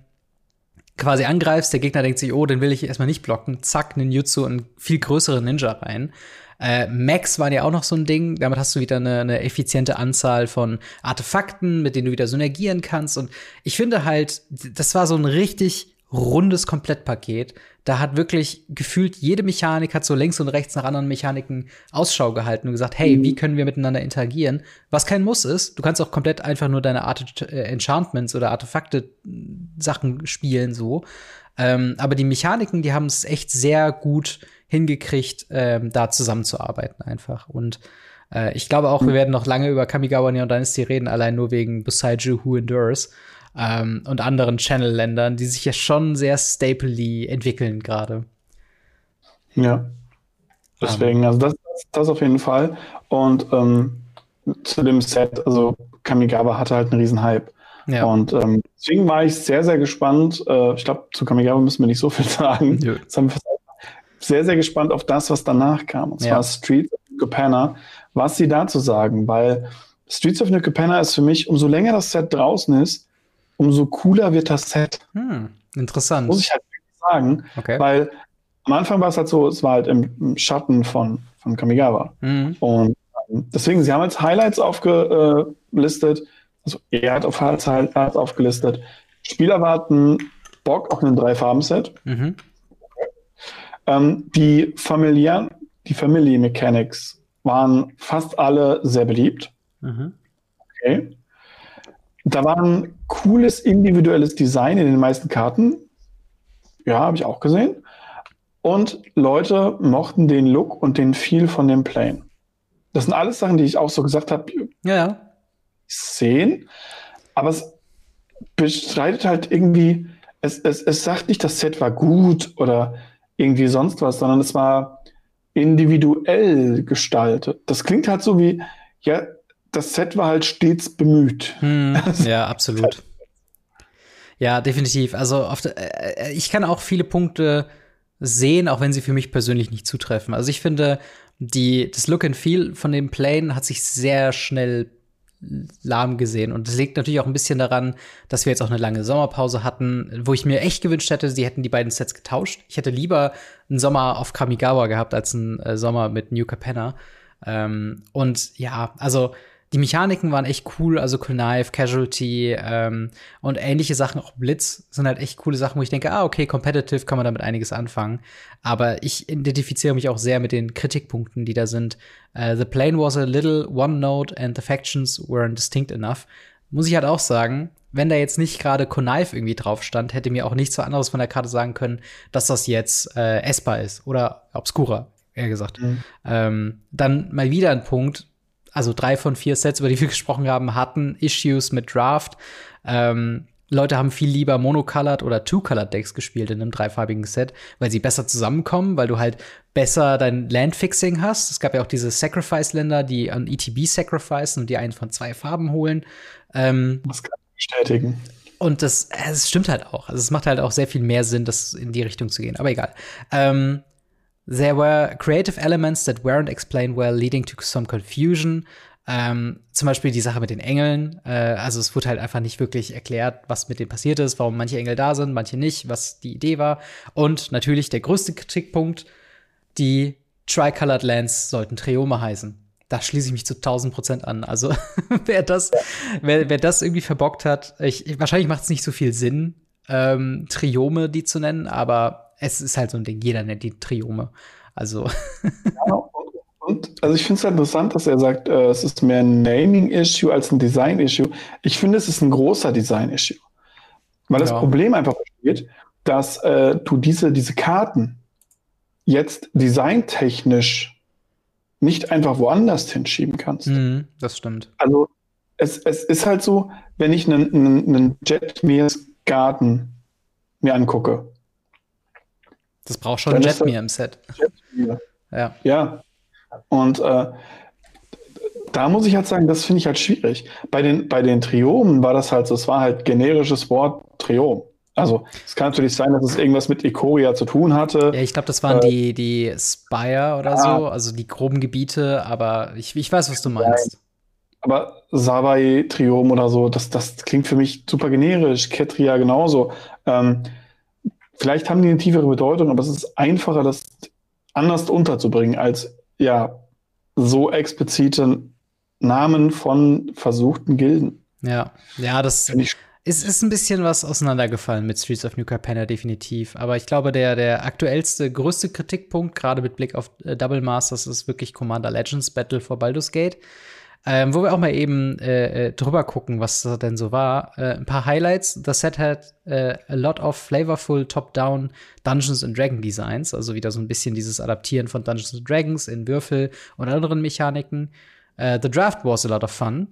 quasi angreifst, der Gegner denkt sich, oh, den will ich erstmal nicht blocken, zack, Ninjutsu und viel größere Ninja rein. Äh, Max waren ja auch noch so ein Ding. Damit hast du wieder eine, eine effiziente Anzahl von Artefakten, mit denen du wieder synergieren kannst. Und ich finde halt, das war so ein richtig rundes Komplettpaket. Da hat wirklich gefühlt jede Mechanik hat so links und rechts nach anderen Mechaniken Ausschau gehalten und gesagt, hey, mhm. wie können wir miteinander interagieren? Was kein Muss ist. Du kannst auch komplett einfach nur deine Art äh, Enchantments oder Artefakte Sachen spielen so. Ähm, aber die Mechaniken, die haben es echt sehr gut hingekriegt, ähm, da zusammenzuarbeiten einfach. Und äh, ich glaube auch, wir werden noch lange über Kamigawa Neon Dynasty reden, allein nur wegen Beside Who Endures ähm, und anderen Channel-Ländern, die sich ja schon sehr stapley entwickeln gerade. Ja. Deswegen, also das, das auf jeden Fall. Und ähm, zu dem Set, also Kamigawa hatte halt einen riesen Hype. Ja. Und ähm, deswegen war ich sehr, sehr gespannt. Äh, ich glaube, zu Kamigawa müssen wir nicht so viel <laughs> sagen. Ja. sehr, sehr gespannt auf das, was danach kam. Und zwar ja. Streets of Capenna, was sie dazu sagen, weil Streets of New Capenna ist für mich, umso länger das Set draußen ist, umso cooler wird das Set. Hm, interessant. Muss ich halt sagen, okay. weil am Anfang war es halt so, es war halt im, Schatten von, von Kamigawa. Mhm. Und ähm, deswegen, sie haben als Highlights aufgelistet, also er hat auf Highlights aufgelistet, Spieler warten Bock auf ein Drei-Farben-Set. Mhm. Ähm, die familiären, die Family Mechanics waren fast alle sehr beliebt. Mhm. Okay. Da war ein cooles individuelles Design in den meisten Karten. Ja, habe ich auch gesehen. Und Leute mochten den Look und den Feel von dem Plane. Das sind alles Sachen, die ich auch so gesagt habe. Ja, ja. Sehen. Aber es bestreitet halt irgendwie, es, es, es sagt nicht, das Set war gut oder irgendwie sonst was, sondern es war individuell gestaltet. Das klingt halt so wie, ja, das Set war halt stets bemüht. Hm, <laughs> ja, absolut. Ja, definitiv. Also der, äh, ich kann auch viele Punkte sehen, auch wenn sie für mich persönlich nicht zutreffen. Also ich finde, die, das Look and Feel von dem Plane hat sich sehr schnell lahm gesehen. Und das liegt natürlich auch ein bisschen daran, dass wir jetzt auch eine lange Sommerpause hatten, wo ich mir echt gewünscht hätte, sie hätten die beiden Sets getauscht. Ich hätte lieber einen Sommer auf Kamigawa gehabt als einen äh, Sommer mit New Capenna. Ähm, und ja, also die Mechaniken waren echt cool, also Knife, Casualty ähm, und ähnliche Sachen, auch Blitz sind halt echt coole Sachen, wo ich denke, ah, okay, competitive kann man damit einiges anfangen. Aber ich identifiziere mich auch sehr mit den Kritikpunkten, die da sind. Uh, the plane was a little one note and the factions weren't distinct enough. Muss ich halt auch sagen, wenn da jetzt nicht gerade Knife irgendwie drauf stand, hätte mir auch nichts anderes von der Karte sagen können, dass das jetzt äh, Espa ist oder Obscura, eher gesagt. Mhm. Ähm, dann mal wieder ein Punkt, also drei von vier Sets, über die wir <laughs> gesprochen haben, hatten Issues mit Draft. Ähm, Leute haben viel lieber monocolored oder two-colored Decks gespielt in einem dreifarbigen Set, weil sie besser zusammenkommen, weil du halt besser dein Landfixing hast. Es gab ja auch diese Sacrifice-Länder, die an ETB sacrificen und die einen von zwei Farben holen. Ähm, das kann ich bestätigen. Und das, es stimmt halt auch. Also es macht halt auch sehr viel mehr Sinn, das in die Richtung zu gehen. Aber egal. Ähm, There were creative elements that weren't explained well, leading to some confusion. Ähm, zum Beispiel die Sache mit den Engeln. Äh, also es wurde halt einfach nicht wirklich erklärt, was mit denen passiert ist, warum manche Engel da sind, manche nicht, was die Idee war. Und natürlich der größte Kritikpunkt, die Tricolored Lands sollten Triome heißen. Da schließe ich mich zu 1000 Prozent an. Also <laughs> wer das, wer, wer das irgendwie verbockt hat, ich, wahrscheinlich macht es nicht so viel Sinn, ähm, Triome die zu nennen, aber es ist halt so ein Ding, jeder nennt die Triome. Also. <laughs> ja, und, und, also ich finde es halt interessant, dass er sagt, äh, es ist mehr ein Naming-Issue als ein Design-Issue. Ich finde, es ist ein großer Design-Issue. Weil das Problem einfach besteht, dass äh, du diese, diese Karten jetzt designtechnisch nicht einfach woanders hinschieben kannst. Mm, das stimmt. Also es, es ist halt so, wenn ich einen, einen, einen Jetmirs Garten mir angucke, das braucht schon Jetmir im Set. Jetmir. Ja. Ja. Und äh, da muss ich halt sagen, das finde ich halt schwierig. Bei den, bei den Triomen war das halt so, es war halt generisches Wort Triom. Also es kann natürlich sein, dass es irgendwas mit Ikoria zu tun hatte. Ja, ich glaube, das waren äh, die, die Spire oder ja. so, also die groben Gebiete, aber ich, ich weiß, was du meinst. Aber Sabai, Triom oder so, das, das klingt für mich super generisch. Ketria genauso. Ähm, vielleicht haben die eine tiefere Bedeutung, aber es ist einfacher, das anders unterzubringen, als ja so explizite Namen von versuchten Gilden. Ja, ja, das ist, ist ein bisschen was auseinandergefallen mit Streets of New Capenna, definitiv. Aber ich glaube, der, der aktuellste, größte Kritikpunkt, gerade mit Blick auf äh, Double Masters, ist wirklich Commander Legends Battle for Baldur's Gate. Ähm, wo wir auch mal eben äh, äh, drüber gucken, was da denn so war. Äh, ein paar Highlights. Das Set hat äh, a lot of flavorful top-down Dungeons and Dragon Designs, also wieder so ein bisschen dieses Adaptieren von Dungeons and Dragons in Würfel und anderen Mechaniken. Uh, the draft was a lot of fun.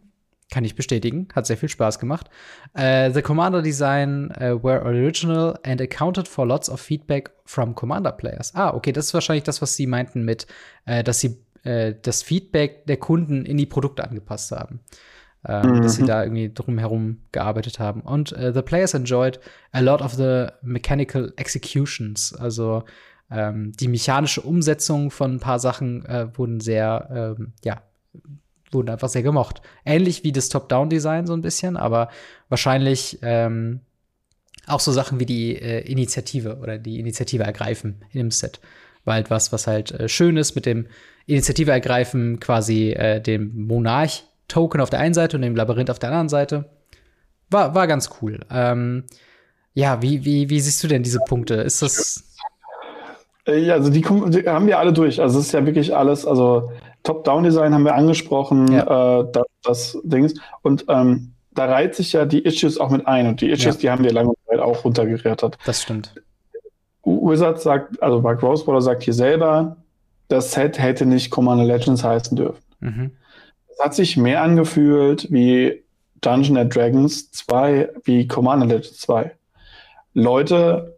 Kann ich bestätigen. Hat sehr viel Spaß gemacht. Uh, the Commander Design were original and accounted for lots of feedback from Commander Players. Ah, okay, das ist wahrscheinlich das, was Sie meinten mit, dass Sie das Feedback der Kunden in die Produkte angepasst haben. Ähm, mhm. Dass sie da irgendwie drumherum gearbeitet haben. Und the players enjoyed a lot of the mechanical executions. Also ähm, die mechanische Umsetzung von ein paar Sachen wurden sehr, ähm, ja, wurden einfach sehr gemocht. Ähnlich wie das Top-Down-Design so ein bisschen, aber wahrscheinlich ähm, auch so Sachen wie die äh, Initiative oder die Initiative ergreifen in dem Set. War halt was, was halt äh, schön ist mit dem Initiative ergreifen, quasi äh, dem Monarch-Token auf der einen Seite und dem Labyrinth auf der anderen Seite. War, war ganz cool. Ähm, ja, wie, wie, wie siehst du denn diese Punkte? Ist das. Äh, ja, also die, die haben wir alle durch. Also es ist ja wirklich alles, also Top-Down-Design haben wir angesprochen, ja. äh, das, das Ding Und ähm, da reiht sich ja die Issues auch mit ein. Und die Issues, ja. die haben wir lange Zeit auch runtergerettet. Das stimmt. Wizard sagt, also Mark Rosewater sagt hier selber, das Set hätte nicht Commander Legends heißen dürfen. Mhm. Es hat sich mehr angefühlt wie Dungeon and Dragons 2, wie Commander Legends 2. Leute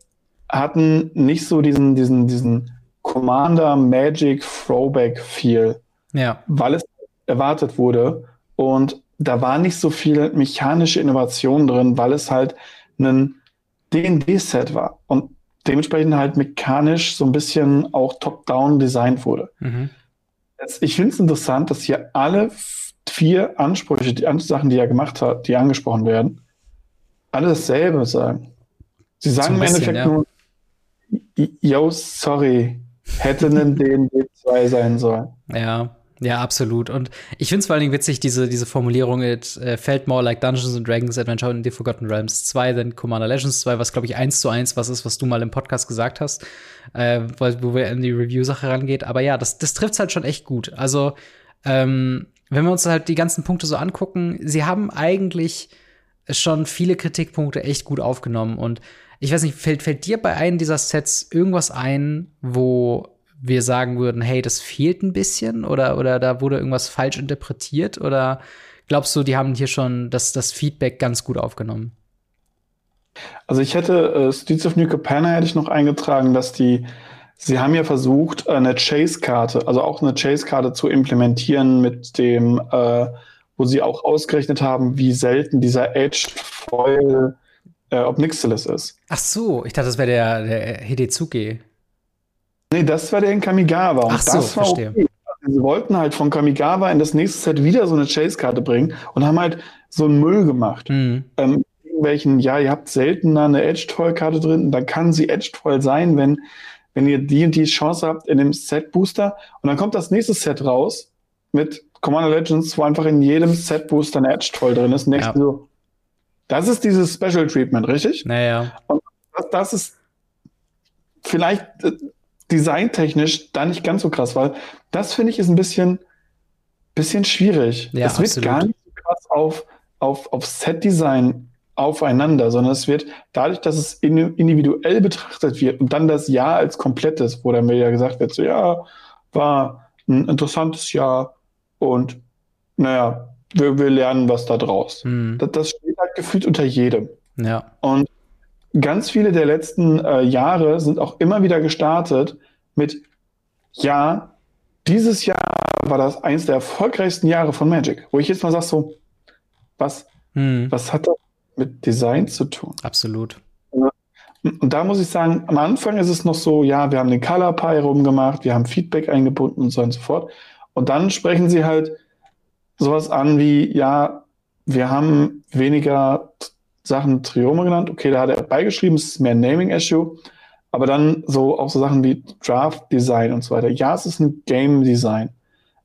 hatten nicht so diesen, diesen, diesen Commander Magic Throwback Feel. Ja. Weil es erwartet wurde. Und da war nicht so viel mechanische Innovation drin, weil es halt ein D&D-Set war. Und dementsprechend halt mechanisch so ein bisschen auch top-down designt wurde. Mhm. Jetzt, ich finde es interessant, dass hier alle vier Ansprüche, die Sachen, die er gemacht hat, die angesprochen werden, alle dasselbe sagen. Sie sagen im Endeffekt ja. nur, yo, sorry, hätte ein <laughs> DND2 sein sollen. Ja. Ja, absolut. Und ich finde es vor allen Dingen witzig, diese, diese Formulierung, it uh, felt more like Dungeons and Dragons Adventure in the Forgotten Realms 2 than Commander Legends 2, was, glaube ich, eins zu eins was ist, was du mal im Podcast gesagt hast, äh, wo, wir in die Review-Sache rangeht. Aber ja, das, das trifft halt schon echt gut. Also, ähm, wenn wir uns halt die ganzen Punkte so angucken, sie haben eigentlich schon viele Kritikpunkte echt gut aufgenommen. Und ich weiß nicht, fällt, fällt dir bei einem dieser Sets irgendwas ein, wo wir sagen würden, hey, das fehlt ein bisschen oder, oder da wurde irgendwas falsch interpretiert? Oder glaubst du, die haben hier schon das, das Feedback ganz gut aufgenommen? Also ich hätte, äh, Streets of New Capenna hätte ich noch eingetragen, dass die, sie haben ja versucht, eine Chase-Karte, also auch eine Chase-Karte zu implementieren mit dem, äh, wo sie auch ausgerechnet haben, wie selten dieser Edge-Foil äh, Obnixilis ist. Ach so, ich dachte, das wäre der, der Hidezuki. Nee, das war der in Kamigawa. Und Ach so, das war verstehe. Okay. Also, sie wollten halt von Kamigawa in das nächste Set wieder so eine Chase-Karte bringen und haben halt so einen Müll gemacht. Mhm. Ähm, irgendwelchen, ja, ihr habt seltener eine Edge-Toll-Karte drin, und dann kann sie Edge-Toll sein, wenn, wenn ihr die und die Chance habt in dem Set-Booster. Und dann kommt das nächste Set raus mit Commander Legends, wo einfach in jedem Set-Booster eine Edge-Toll drin ist. Ja. So, das ist dieses Special Treatment, richtig? Naja. Und das, das ist vielleicht äh, designtechnisch da nicht ganz so krass, weil das finde ich ist ein bisschen, bisschen schwierig. Ja, es wird absolut. gar nicht so krass auf, auf, auf Set-Design aufeinander, sondern es wird dadurch, dass es individuell betrachtet wird und dann das Jahr als komplettes, wo dann mir ja gesagt wird, so ja, war ein interessantes Jahr und naja, wir, wir lernen was da draus. Mhm. Das, das steht halt gefühlt unter jedem. Ja. Und ganz viele der letzten äh, Jahre sind auch immer wieder gestartet mit, ja, dieses Jahr war das eins der erfolgreichsten Jahre von Magic, wo ich jetzt mal sage so, was, hm. was hat das mit Design zu tun? Absolut. Und da muss ich sagen, am Anfang ist es noch so, ja, wir haben den Color Pie rumgemacht, wir haben Feedback eingebunden und so und so fort. Und dann sprechen sie halt sowas an wie, ja, wir haben weniger Sachen Triome genannt. Okay, da hat er beigeschrieben, es ist mehr ein Naming-Issue. Aber dann so auch so Sachen wie Draft-Design und so weiter. Ja, es ist ein Game-Design.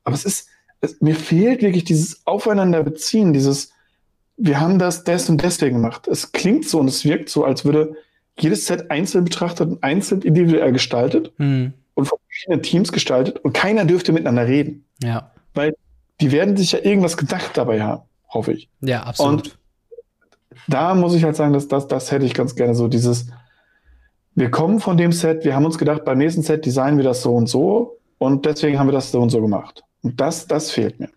Aber es ist, es, mir fehlt wirklich dieses Aufeinander beziehen, dieses, wir haben das des und deswegen gemacht. Es klingt so und es wirkt so, als würde jedes Set einzeln betrachtet und einzeln individuell gestaltet mhm. und von verschiedenen Teams gestaltet und keiner dürfte miteinander reden. Ja. Weil die werden sich ja irgendwas gedacht dabei haben, hoffe ich. Ja, absolut. Und da muss ich halt sagen, dass das, das hätte ich ganz gerne so dieses, wir kommen von dem Set, wir haben uns gedacht, beim nächsten Set designen wir das so und so und deswegen haben wir das so und so gemacht. Und das, das fehlt mir.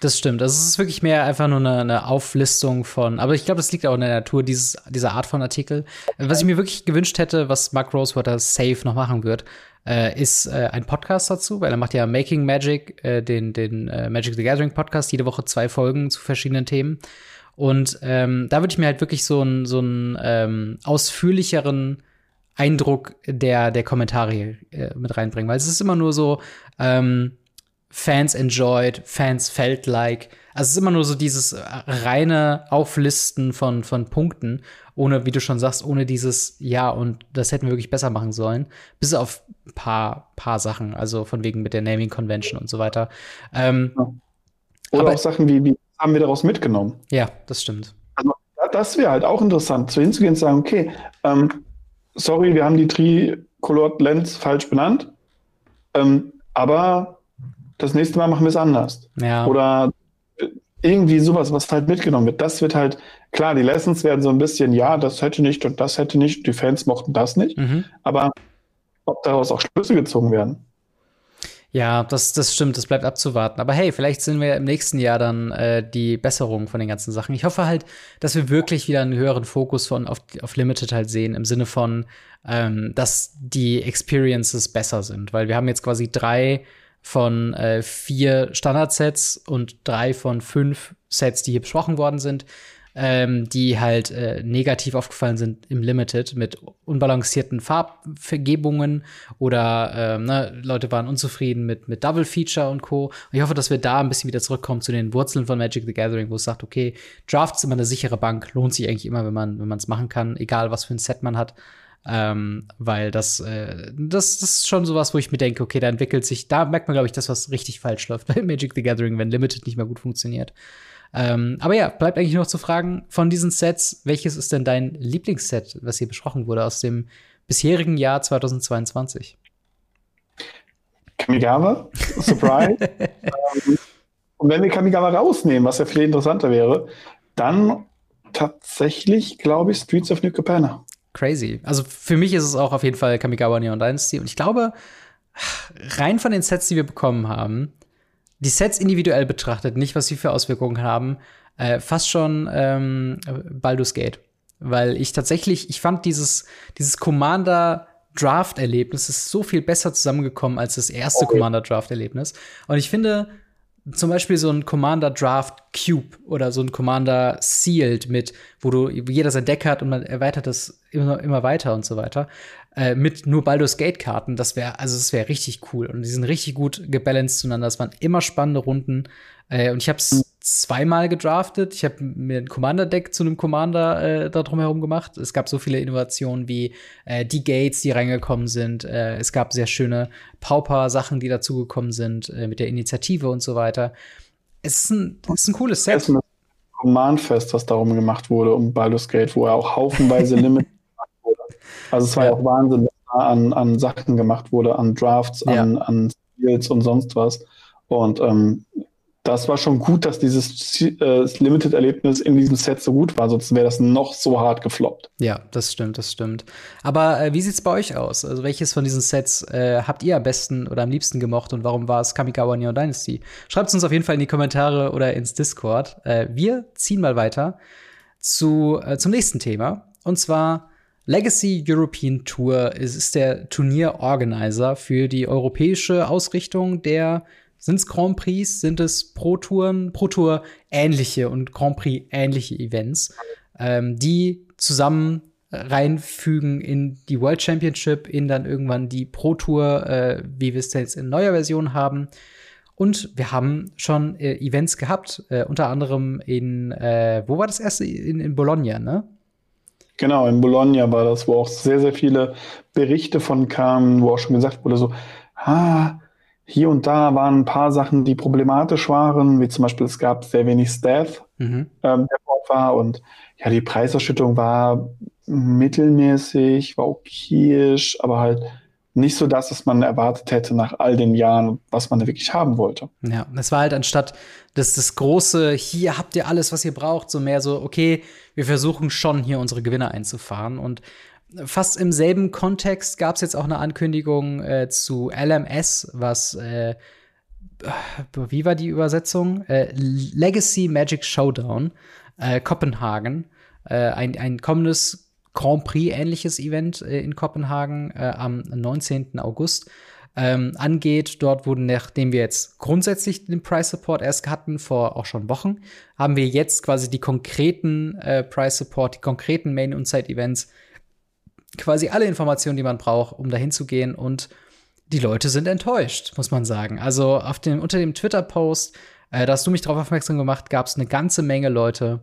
Das stimmt. Also es ist wirklich mehr einfach nur eine, eine Auflistung von, aber ich glaube, das liegt auch in der Natur dieses, dieser Art von Artikel. Was ich mir wirklich gewünscht hätte, was Mark Rosewater safe noch machen wird, äh, ist äh, ein Podcast dazu, weil er macht ja Making Magic, äh, den, den äh, Magic the Gathering Podcast, jede Woche zwei Folgen zu verschiedenen Themen. Und ähm, da würde ich mir halt wirklich so einen so einen ähm, ausführlicheren Eindruck der, der Kommentare äh, mit reinbringen, weil es ist immer nur so, ähm, Fans enjoyed, Fans felt like. Also es ist immer nur so dieses äh, reine Auflisten von, von Punkten, ohne, wie du schon sagst, ohne dieses Ja und das hätten wir wirklich besser machen sollen. Bis auf ein paar, paar Sachen, also von wegen mit der Naming Convention und so weiter. Ähm, Oder aber, auch Sachen wie, wie haben wir daraus mitgenommen? Ja, das stimmt. Also das wäre halt auch interessant, so hinzugehen und sagen, okay, ähm, sorry, wir haben die Tricolored Lens falsch benannt, ähm, aber das nächste Mal machen wir es anders. Ja. Oder irgendwie sowas, was halt mitgenommen wird. Das wird halt, klar, die Lessons werden so ein bisschen, ja, das hätte nicht und das hätte nicht, die Fans mochten das nicht, mhm. aber ob daraus auch Schlüsse gezogen werden. Ja, das, das stimmt, das bleibt abzuwarten. Aber hey, vielleicht sind wir im nächsten Jahr dann äh, die Besserung von den ganzen Sachen. Ich hoffe halt, dass wir wirklich wieder einen höheren Fokus von auf, auf Limited halt sehen, im Sinne von, ähm, dass die Experiences besser sind. Weil wir haben jetzt quasi drei von äh, vier Standardsets und drei von fünf Sets, die hier besprochen worden sind, ähm, die halt äh, negativ aufgefallen sind im Limited mit unbalancierten Farbvergebungen oder äh, ne, Leute waren unzufrieden mit, mit Double Feature und Co. Und ich hoffe, dass wir da ein bisschen wieder zurückkommen zu den Wurzeln von Magic the Gathering, wo es sagt, okay, Draft ist immer eine sichere Bank, lohnt sich eigentlich immer, wenn man wenn es machen kann, egal was für ein Set man hat. Ähm, weil das, äh, das, das ist schon sowas, wo ich mir denke, okay, da entwickelt sich, da merkt man, glaube ich, das, was richtig falsch läuft bei Magic the Gathering, wenn Limited nicht mehr gut funktioniert. Ähm, aber ja, bleibt eigentlich noch zu fragen, von diesen Sets, welches ist denn dein Lieblingsset, was hier besprochen wurde aus dem bisherigen Jahr 2022? Kamigawa, Surprise. <laughs> ähm, und wenn wir Kamigawa rausnehmen, was ja viel interessanter wäre, dann tatsächlich, glaube ich, Streets of New Capenna. Crazy. Also für mich ist es auch auf jeden Fall Kamigawa Neon Dynasty. Und ich glaube, rein von den Sets, die wir bekommen haben, die Sets individuell betrachtet, nicht was sie für Auswirkungen haben, äh, fast schon ähm, Baldur's Gate. Weil ich tatsächlich, ich fand dieses, dieses Commander Draft-Erlebnis ist so viel besser zusammengekommen als das erste okay. Commander Draft-Erlebnis. Und ich finde, zum Beispiel so ein Commander Draft Cube oder so ein Commander Sealed mit, wo du jeder sein Deck hat und man erweitert das immer, immer weiter und so weiter. Äh, mit nur Baldur's Gate Karten, das wäre, also das wäre richtig cool. Und die sind richtig gut gebalanced zueinander. Das waren immer spannende Runden. Äh, und ich habe es zweimal gedraftet. Ich habe mir ein Commander-Deck zu einem Commander äh, da drumherum gemacht. Es gab so viele Innovationen wie äh, die Gates, die reingekommen sind. Äh, es gab sehr schöne Pauper-Sachen, die dazugekommen sind äh, mit der Initiative und so weiter. Es ist ein, es ist ein cooles Set. Command-Fest, was darum gemacht wurde, um Baldur's Gate, wo er auch haufenweise <laughs> Limit also es war ja auch Wahnsinn, was da an, an Sachen gemacht wurde, an Drafts, ja. an, an und sonst was. Und ähm, das war schon gut, dass dieses äh, Limited-Erlebnis in diesem Set so gut war, sonst wäre das noch so hart gefloppt. Ja, das stimmt, das stimmt. Aber äh, wie sieht's bei euch aus? Also welches von diesen Sets äh, habt ihr am besten oder am liebsten gemocht und warum war es Kamikawa Neon Dynasty? Schreibt uns auf jeden Fall in die Kommentare oder ins Discord. Äh, wir ziehen mal weiter zu, äh, zum nächsten Thema. Und zwar Legacy European Tour ist, ist der Turnierorganizer für die europäische Ausrichtung der sind es Grand Prix, sind es Pro Touren, Pro Tour ähnliche und Grand Prix ähnliche Events, ähm, die zusammen reinfügen in die World Championship, in dann irgendwann die Pro Tour, äh, wie wir es jetzt in neuer Version haben. Und wir haben schon äh, Events gehabt, äh, unter anderem in, äh, wo war das erste? In, in Bologna, ne? Genau, in Bologna war das, wo auch sehr, sehr viele Berichte von kamen, wo auch schon gesagt wurde, so, ah, hier und da waren ein paar Sachen, die problematisch waren, wie zum Beispiel es gab sehr wenig Staff, mhm. ähm, der dort war und ja, die Preisausschüttung war mittelmäßig, war okayisch, aber halt nicht so das, was man erwartet hätte nach all den Jahren, was man da wirklich haben wollte. Ja, es war halt anstatt das, das große, hier habt ihr alles, was ihr braucht, so mehr so, okay, wir versuchen schon hier unsere Gewinner einzufahren. Und fast im selben Kontext gab es jetzt auch eine Ankündigung äh, zu LMS, was äh, wie war die Übersetzung? Äh, Legacy Magic Showdown, äh, Kopenhagen. Äh, ein, ein kommendes Grand Prix-ähnliches Event äh, in Kopenhagen am 19. August ähm, angeht. Dort wurden, nachdem wir jetzt grundsätzlich den Price Support erst hatten, vor auch schon Wochen, haben wir jetzt quasi die konkreten äh, Price Support, die konkreten Main- und Side-Events, quasi alle Informationen, die man braucht, um dahin zu gehen und die Leute sind enttäuscht, muss man sagen. Also auf dem, unter dem Twitter-Post, äh, da hast du mich darauf aufmerksam gemacht, gab es eine ganze Menge Leute,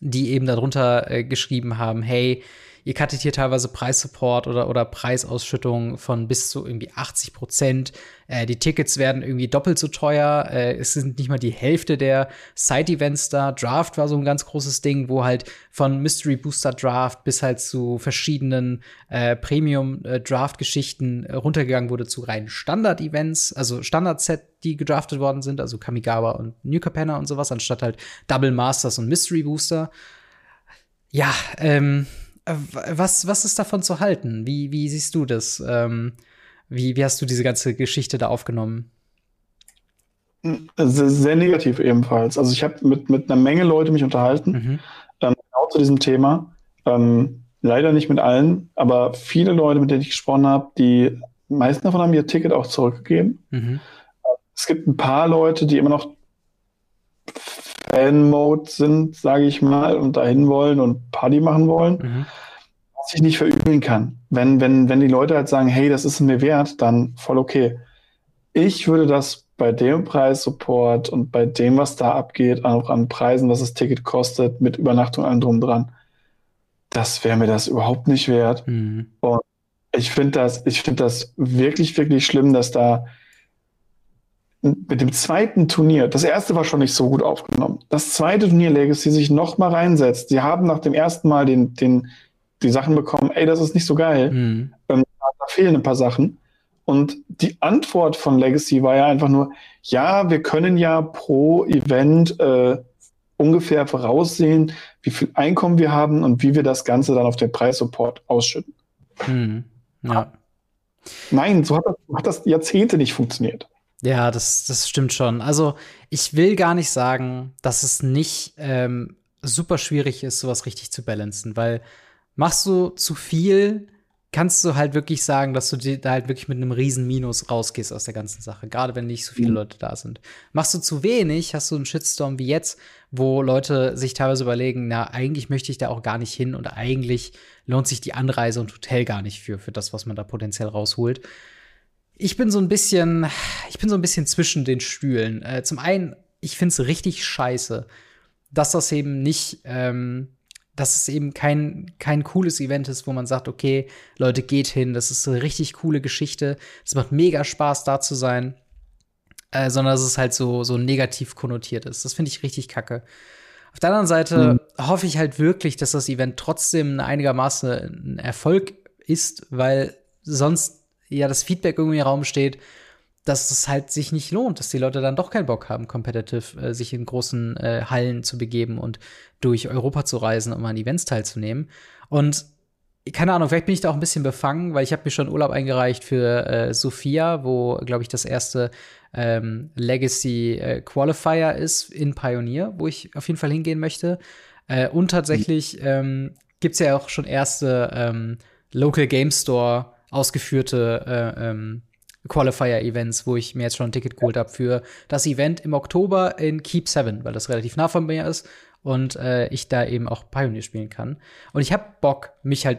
die eben darunter äh, geschrieben haben, hey, Ihr cuttet hier teilweise Preissupport oder, oder Preisausschüttung von bis zu irgendwie 80 Prozent. Äh, die Tickets werden irgendwie doppelt so teuer. Äh, es sind nicht mal die Hälfte der Side-Events da. Draft war so ein ganz großes Ding, wo halt von Mystery Booster Draft bis halt zu verschiedenen äh, Premium-Draft-Geschichten äh, runtergegangen wurde zu reinen Standard-Events, also Standard-Set, die gedraftet worden sind, also Kamigawa und New Capenna und sowas, anstatt halt Double Masters und Mystery Booster. Ja, ähm, äh, was, was ist davon zu halten? Wie, wie siehst du das? Ähm, wie, wie hast du diese ganze Geschichte da aufgenommen? Sehr, sehr negativ ebenfalls. Also ich habe mit, mit einer Menge Leute mich unterhalten, mhm. ähm, genau zu diesem Thema. Ähm, leider nicht mit allen, aber viele Leute, mit denen ich gesprochen habe, die meisten davon haben ihr Ticket auch zurückgegeben. Mhm. Es gibt ein paar Leute, die immer noch Fan-Mode sind, sage ich mal, und dahin wollen und Party machen wollen. Mhm. Was ich nicht verübeln kann. Wenn, wenn, wenn die Leute halt sagen, hey, das ist mir wert, dann voll okay. Ich würde das bei dem Preissupport und bei dem, was da abgeht, auch an Preisen, was das Ticket kostet, mit Übernachtung allem drum dran, das wäre mir das überhaupt nicht wert. Mhm. Und ich finde das, ich finde das wirklich, wirklich schlimm, dass da mit dem zweiten Turnier, das erste war schon nicht so gut aufgenommen. Das zweite Turnier Legacy sich noch mal reinsetzt. Sie haben nach dem ersten Mal den, den, die Sachen bekommen, ey, das ist nicht so geil. Mhm. Ähm, da fehlen ein paar Sachen. Und die Antwort von Legacy war ja einfach nur, ja, wir können ja pro Event äh, ungefähr voraussehen, wie viel Einkommen wir haben und wie wir das Ganze dann auf den Preissupport ausschütten. Mhm. Ja. Nein, so hat das, hat das Jahrzehnte nicht funktioniert. Ja, das, das stimmt schon. Also, ich will gar nicht sagen, dass es nicht ähm, super schwierig ist, sowas richtig zu balancen, weil machst du zu viel, kannst du halt wirklich sagen, dass du da halt wirklich mit einem riesen Minus rausgehst aus der ganzen Sache, gerade wenn nicht so viele mhm. Leute da sind. Machst du zu wenig, hast du einen Shitstorm wie jetzt, wo Leute sich teilweise überlegen, na, eigentlich möchte ich da auch gar nicht hin und eigentlich lohnt sich die Anreise und Hotel gar nicht für, für das, was man da potenziell rausholt ich bin so ein bisschen, ich bin so ein bisschen zwischen den Stühlen. Äh, zum einen, ich finde es richtig scheiße, dass das eben nicht, ähm, dass es eben kein, kein cooles Event ist, wo man sagt, okay, Leute, geht hin, das ist eine richtig coole Geschichte, es macht mega Spaß, da zu sein, äh, sondern dass es halt so, so negativ konnotiert ist. Das finde ich richtig kacke. Auf der anderen Seite mhm. hoffe ich halt wirklich, dass das Event trotzdem einigermaßen ein Erfolg ist, weil sonst ja das Feedback irgendwie im Raum steht, dass es halt sich nicht lohnt, dass die Leute dann doch keinen Bock haben, competitive äh, sich in großen äh, Hallen zu begeben und durch Europa zu reisen, um an Events teilzunehmen. Und keine Ahnung, vielleicht bin ich da auch ein bisschen befangen, weil ich habe mir schon Urlaub eingereicht für äh, Sophia, wo, glaube ich, das erste ähm, Legacy äh, Qualifier ist in Pioneer, wo ich auf jeden Fall hingehen möchte. Äh, und tatsächlich ähm, gibt es ja auch schon erste ähm, Local Game Store ausgeführte äh, ähm, Qualifier-Events, wo ich mir jetzt schon ein Ticket geholt habe für das Event im Oktober in Keep 7, weil das relativ nah von mir ist und äh, ich da eben auch Pioneer spielen kann. Und ich habe Bock, mich halt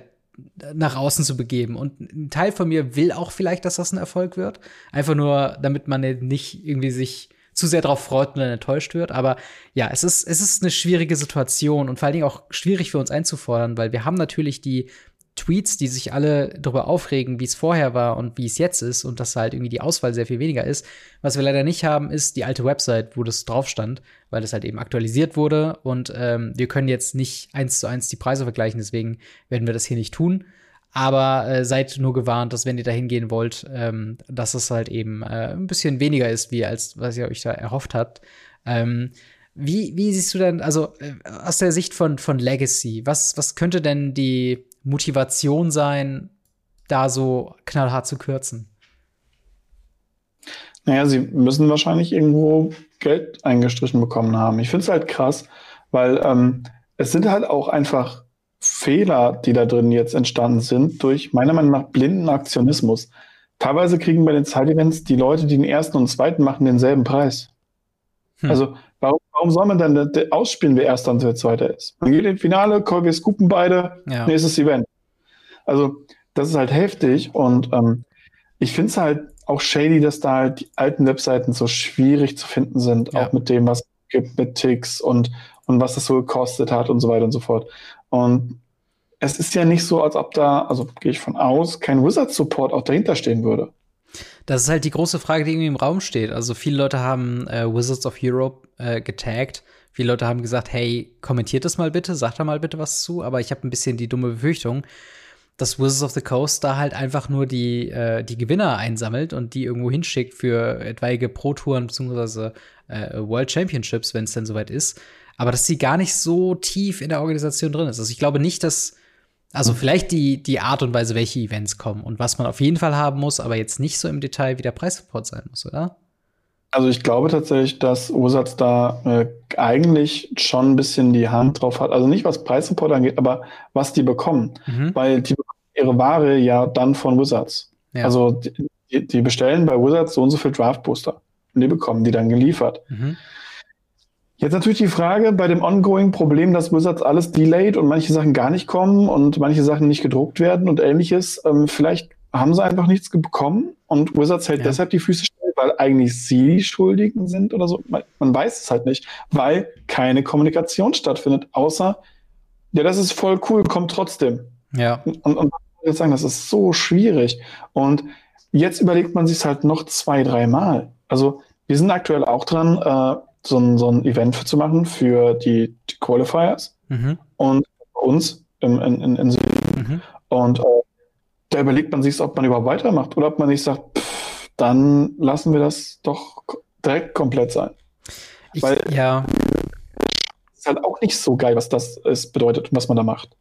nach außen zu begeben. Und ein Teil von mir will auch vielleicht, dass das ein Erfolg wird. Einfach nur, damit man nicht irgendwie sich zu sehr darauf freut und dann enttäuscht wird. Aber ja, es ist, es ist eine schwierige Situation und vor allen Dingen auch schwierig für uns einzufordern, weil wir haben natürlich die Tweets, die sich alle darüber aufregen, wie es vorher war und wie es jetzt ist und dass halt irgendwie die Auswahl sehr viel weniger ist. Was wir leider nicht haben, ist die alte Website, wo das drauf stand, weil das halt eben aktualisiert wurde und ähm, wir können jetzt nicht eins zu eins die Preise vergleichen, deswegen werden wir das hier nicht tun. Aber äh, seid nur gewarnt, dass wenn ihr da hingehen wollt, ähm, dass es halt eben äh, ein bisschen weniger ist, wie als was ihr euch da erhofft habt. Ähm, wie, wie siehst du denn, also äh, aus der Sicht von, von Legacy, was, was könnte denn die Motivation sein, da so knallhart zu kürzen? Naja, sie müssen wahrscheinlich irgendwo Geld eingestrichen bekommen haben. Ich finde es halt krass, weil ähm, es sind halt auch einfach Fehler, die da drin jetzt entstanden sind, durch meiner Meinung nach blinden Aktionismus. Teilweise kriegen bei den Side-Events die Leute, die den ersten und zweiten machen, denselben Preis. Hm. Also, warum, soll man dann ausspielen, wer erster und wer zweiter ist? Man geht ins Finale, wir scoopen beide, ja. nächstes Event. Also, das ist halt heftig und ähm, ich finde es halt auch shady, dass da halt die alten Webseiten so schwierig zu finden sind, ja. auch mit dem, was es gibt, mit Ticks und, und was das so gekostet hat und so weiter und so fort. Und es ist ja nicht so, als ob da, also gehe ich von aus, kein Wizard-Support auch dahinter stehen würde. Das ist halt die große Frage, die irgendwie im Raum steht. Also viele Leute haben äh, Wizards of Europe äh, getaggt. Viele Leute haben gesagt, hey, kommentiert das mal bitte, sagt da mal bitte was zu. Aber ich habe ein bisschen die dumme Befürchtung, dass Wizards of the Coast da halt einfach nur die, äh, die Gewinner einsammelt und die irgendwo hinschickt für etwaige Pro-Touren bzw. Äh, World Championships, wenn es denn soweit ist. Aber dass sie gar nicht so tief in der Organisation drin ist. Also ich glaube nicht, dass also vielleicht die, die Art und Weise, welche Events kommen und was man auf jeden Fall haben muss, aber jetzt nicht so im Detail, wie der Preissupport sein muss, oder? Also ich glaube tatsächlich, dass Ursatz da äh, eigentlich schon ein bisschen die Hand drauf hat. Also nicht was Preissupport angeht, aber was die bekommen. Mhm. Weil die bekommen ihre Ware ja dann von Wizards. Ja. Also die, die, bestellen bei Wizards so und so viel Draft Booster. Und die bekommen die dann geliefert. Mhm. Jetzt natürlich die Frage bei dem ongoing Problem, dass Wizards alles delayed und manche Sachen gar nicht kommen und manche Sachen nicht gedruckt werden und ähnliches. Ähm, vielleicht haben sie einfach nichts bekommen und Wizards hält ja. deshalb die Füße still, weil eigentlich sie die Schuldigen sind oder so. Man, man weiß es halt nicht, weil keine Kommunikation stattfindet, außer, ja, das ist voll cool, kommt trotzdem. Ja. Und, und, und würde sagen, das ist so schwierig. Und jetzt überlegt man sich halt noch zwei, dreimal. Also wir sind aktuell auch dran, äh, so ein, so ein Event zu machen für die, die Qualifiers mhm. und uns im, in, in, in Süden. Mhm. Und äh, da überlegt man sich, ob man überhaupt weitermacht oder ob man nicht sagt, pff, dann lassen wir das doch direkt komplett sein. Ich, Weil ja. ist halt auch nicht so geil, was das ist, bedeutet und was man da macht.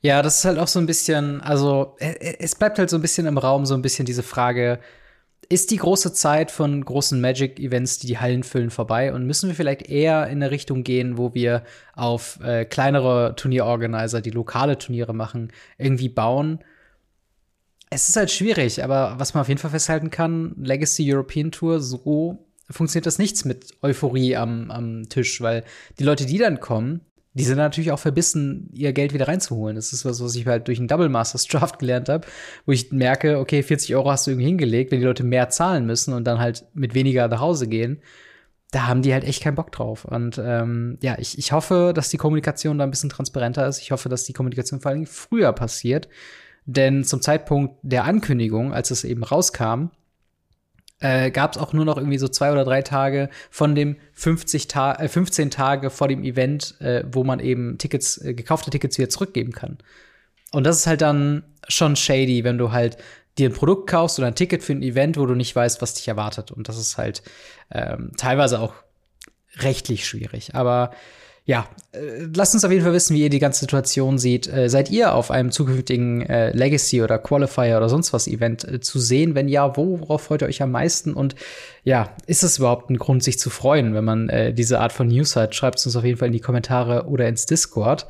Ja, das ist halt auch so ein bisschen, also es bleibt halt so ein bisschen im Raum, so ein bisschen diese Frage, ist die große Zeit von großen Magic-Events, die die Hallen füllen, vorbei? Und müssen wir vielleicht eher in eine Richtung gehen, wo wir auf äh, kleinere Turnierorganizer, die lokale Turniere machen, irgendwie bauen? Es ist halt schwierig, aber was man auf jeden Fall festhalten kann, Legacy European Tour, so funktioniert das nichts mit Euphorie am, am Tisch, weil die Leute, die dann kommen, die sind natürlich auch verbissen, ihr Geld wieder reinzuholen. Das ist was, was ich halt durch einen Double Masters Draft gelernt habe, wo ich merke, okay, 40 Euro hast du irgendwie hingelegt, wenn die Leute mehr zahlen müssen und dann halt mit weniger nach Hause gehen, da haben die halt echt keinen Bock drauf. Und ähm, ja, ich, ich hoffe, dass die Kommunikation da ein bisschen transparenter ist. Ich hoffe, dass die Kommunikation vor allem früher passiert. Denn zum Zeitpunkt der Ankündigung, als es eben rauskam, äh, gab es auch nur noch irgendwie so zwei oder drei Tage von dem 50 Ta äh, 15 Tage vor dem Event, äh, wo man eben Tickets, äh, gekaufte Tickets wieder zurückgeben kann. Und das ist halt dann schon shady, wenn du halt dir ein Produkt kaufst oder ein Ticket für ein Event, wo du nicht weißt, was dich erwartet. Und das ist halt ähm, teilweise auch rechtlich schwierig. Aber ja, äh, lasst uns auf jeden Fall wissen, wie ihr die ganze Situation seht. Äh, seid ihr auf einem zukünftigen äh, Legacy oder Qualifier oder sonst was Event äh, zu sehen? Wenn ja, worauf freut ihr euch am meisten? Und ja, ist es überhaupt ein Grund, sich zu freuen, wenn man äh, diese Art von News hat? Schreibt es uns auf jeden Fall in die Kommentare oder ins Discord.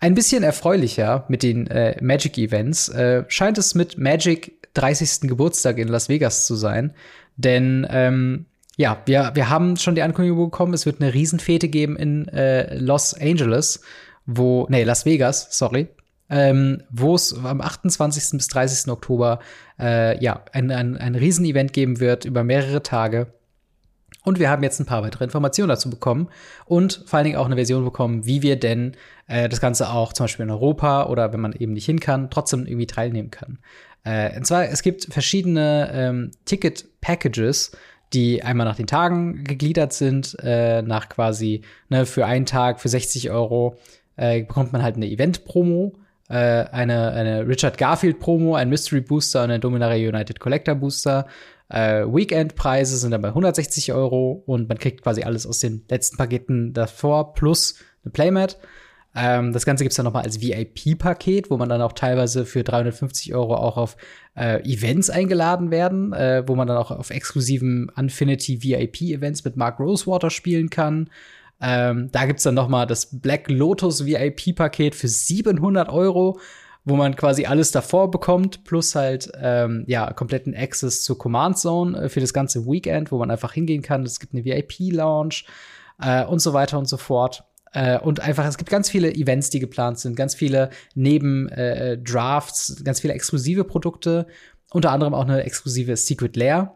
Ein bisschen erfreulicher mit den äh, Magic-Events scheint es mit Magic 30. Geburtstag in Las Vegas zu sein. Denn ähm, ja, wir, wir haben schon die Ankündigung bekommen, es wird eine Riesenfete geben in äh, Los Angeles, wo, nee, Las Vegas, sorry, ähm, wo es am 28. bis 30. Oktober äh, ja, ein, ein, ein Riesenevent geben wird über mehrere Tage. Und wir haben jetzt ein paar weitere Informationen dazu bekommen und vor allen Dingen auch eine Version bekommen, wie wir denn äh, das Ganze auch zum Beispiel in Europa oder wenn man eben nicht hin kann, trotzdem irgendwie teilnehmen kann. Äh, und zwar, es gibt verschiedene ähm, Ticket-Packages, die einmal nach den Tagen gegliedert sind, äh, nach quasi, ne, für einen Tag, für 60 Euro, äh, bekommt man halt eine Event-Promo, äh, eine, eine Richard Garfield-Promo, ein Mystery Booster und ein Dominaria United Collector Booster. Äh, Weekend-Preise sind dann bei 160 Euro und man kriegt quasi alles aus den letzten Paketen davor plus eine Playmat. Ähm, das Ganze gibt's dann noch mal als VIP-Paket, wo man dann auch teilweise für 350 Euro auch auf äh, Events eingeladen werden, äh, wo man dann auch auf exklusiven Infinity VIP-Events mit Mark Rosewater spielen kann. Ähm, da gibt's dann noch mal das Black Lotus VIP-Paket für 700 Euro, wo man quasi alles davor bekommt, plus halt ähm, ja kompletten Access zur Command Zone äh, für das ganze Weekend, wo man einfach hingehen kann. Es gibt eine VIP-Lounge äh, und so weiter und so fort. Äh, und einfach, es gibt ganz viele Events, die geplant sind, ganz viele Neben-Drafts, äh, ganz viele exklusive Produkte, unter anderem auch eine exklusive Secret Lair.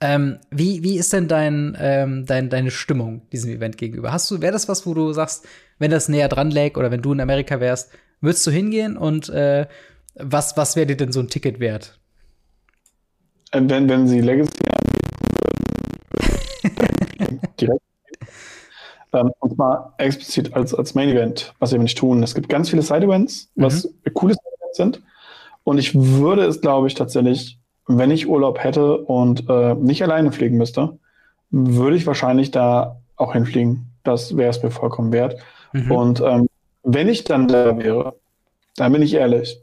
Ähm, wie, wie ist denn dein, ähm, dein, deine Stimmung diesem Event gegenüber? Hast du, wäre das was, wo du sagst, wenn das näher dran läge oder wenn du in Amerika wärst, würdest du hingehen und äh, was, was wäre dir denn so ein Ticket wert? Äh, wenn, wenn sie Legacy anbieten <laughs> direkt ähm, und zwar explizit als, als Main Event, was wir nicht tun. Es gibt ganz viele Side Events, was mhm. coole Side Events sind. Und ich würde es, glaube ich, tatsächlich, wenn ich Urlaub hätte und äh, nicht alleine fliegen müsste, würde ich wahrscheinlich da auch hinfliegen. Das wäre es mir vollkommen wert. Mhm. Und ähm, wenn ich dann da wäre, dann bin ich ehrlich,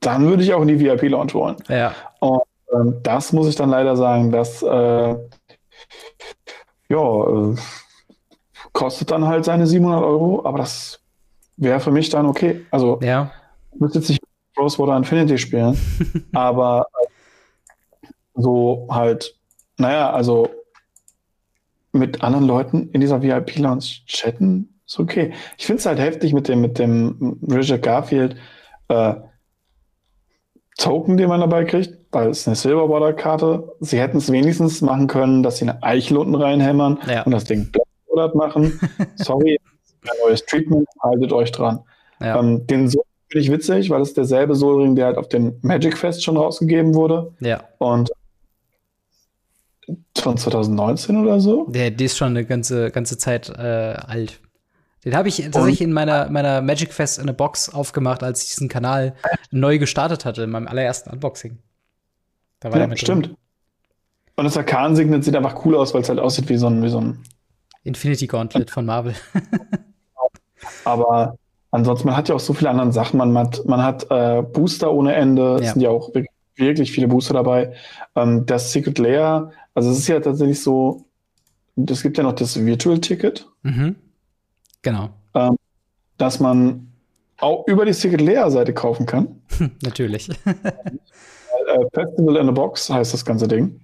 dann würde ich auch in die VIP-Lounge wollen. Ja. Und ähm, das muss ich dann leider sagen, dass äh, ja, äh, kostet dann halt seine 700 Euro, aber das wäre für mich dann okay. Also, ja. ich müsste jetzt nicht Rosewater Infinity spielen, <laughs> aber äh, so halt, naja, also mit anderen Leuten in dieser VIP-Lounge chatten, ist okay. Ich finde es halt heftig mit dem, mit dem Richard Garfield äh, Token, den man dabei kriegt, weil es eine Silverborder-Karte. Sie hätten es wenigstens machen können, dass sie eine Eichel unten reinhämmern ja. und das Ding Monat machen. <laughs> Sorry, ein neues Treatment, haltet euch dran. Ja. Ähm, den Sol finde ich witzig, weil es derselbe Solring, der halt auf dem Magic Fest schon rausgegeben wurde. Ja. Und von 2019 oder so. Der, der ist schon eine ganze, ganze Zeit äh, alt. Den habe ich tatsächlich in meiner, meiner Magic Fest in a Box aufgemacht, als ich diesen Kanal neu gestartet hatte, in meinem allerersten Unboxing. Da war ja, der stimmt. Drin. Und das Arkan-Signet sieht einfach cool aus, weil es halt aussieht wie so ein, wie so ein Infinity Gauntlet von Marvel. <laughs> Aber ansonsten, man hat ja auch so viele andere Sachen. Man hat, man hat äh, Booster ohne Ende. Es ja. sind ja auch wirklich viele Booster dabei. Ähm, das Secret Layer, also es ist ja tatsächlich so, es gibt ja noch das Virtual Ticket. Mhm. Genau. Ähm, dass man auch über die Secret Layer Seite kaufen kann. <laughs> Natürlich. <laughs> äh, Festival in a Box heißt das ganze Ding.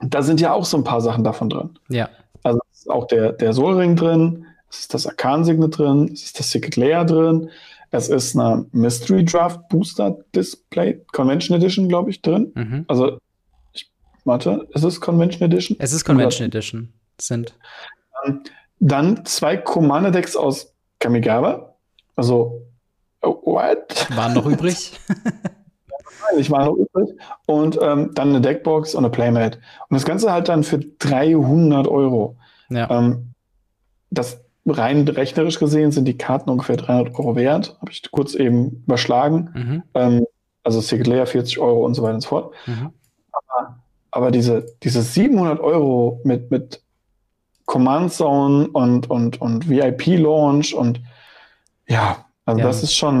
Da sind ja auch so ein paar Sachen davon drin. Ja. Ist auch der, der Solring drin, es ist das Arkan-Signet drin, es ist das Secret Layer drin, es ist eine Mystery Draft Booster Display, Convention Edition, glaube ich, drin. Mhm. Also, ich, warte, ist es Convention Edition? Es ist Convention Oder? Edition. sind. Dann, dann zwei Commander Decks aus Kamigawa. Also, oh, what? Waren noch übrig? <laughs> <laughs> Ich war noch übrig. Und ähm, dann eine Deckbox und eine Playmat. Und das Ganze halt dann für 300 Euro. Ja. Ähm, das rein rechnerisch gesehen sind die Karten ungefähr 300 Euro wert. Habe ich kurz eben überschlagen. Mhm. Ähm, also Secret Layer 40 Euro und so weiter und so fort. Mhm. Aber, aber, diese, diese 700 Euro mit, mit Command Zone und, und, und VIP Launch und ja, also ja. das ist schon,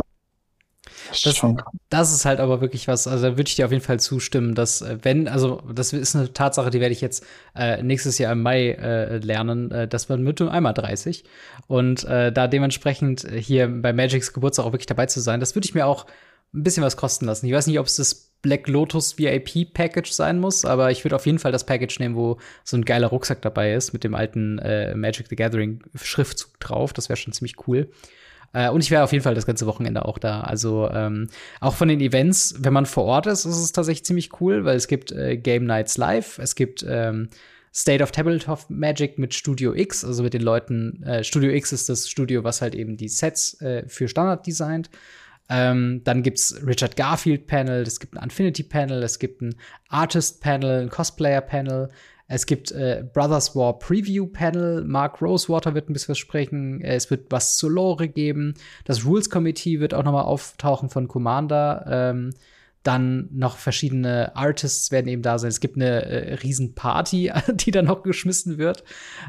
das, das, ist halt aber wirklich was, also da würde ich dir auf jeden Fall zustimmen, dass äh, wenn, also das ist eine Tatsache, die werde ich jetzt äh, nächstes Jahr im Mai äh, lernen, äh, das wird mit einmal 30 und äh, da dementsprechend hier bei Magics Geburtstag auch wirklich dabei zu sein, das würde ich mir auch ein bisschen was kosten lassen. Ich weiß nicht, ob es das Black Lotus VIP Package sein muss, aber ich würde auf jeden Fall das Package nehmen, wo so ein geiler Rucksack dabei ist mit dem alten äh, Magic the Gathering Schriftzug drauf. Das wäre schon ziemlich cool. Äh, und ich wäre auf jeden Fall das ganze Wochenende auch da. Also ähm, auch von den Events, wenn man vor Ort ist, ist es tatsächlich ziemlich cool, weil es gibt äh, Game Nights Live, es gibt ähm, State of Tabletop Magic mit Studio X, also mit den Leuten. Äh, Studio X ist das Studio, was halt eben die Sets äh, für Standard designt. Ähm, dann gibt's Richard Garfield Panel, es gibt ein Infinity Panel, es gibt ein Artist Panel, ein Cosplayer Panel, es gibt äh, Brothers War Preview Panel. Mark Rosewater wird ein bisschen was sprechen. Äh, es wird was zur Lore geben. Das Rules Committee wird auch noch mal auftauchen von Commander. Ähm, Dann noch verschiedene Artists werden eben da sein. Es gibt eine äh, Riesenparty, <laughs> die dann noch geschmissen wird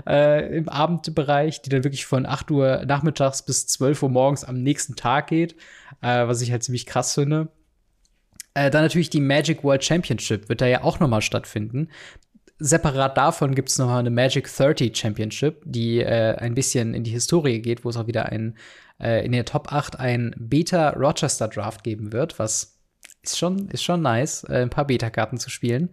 äh, im Abendbereich, die dann wirklich von 8 Uhr nachmittags bis 12 Uhr morgens am nächsten Tag geht, äh, was ich halt ziemlich krass finde. Äh, dann natürlich die Magic World Championship wird da ja auch noch mal stattfinden. Separat davon gibt es noch eine Magic 30 Championship, die äh, ein bisschen in die Historie geht, wo es auch wieder ein äh, in der Top 8 ein Beta Rochester Draft geben wird, was ist schon, ist schon nice, äh, ein paar Beta-Karten zu spielen.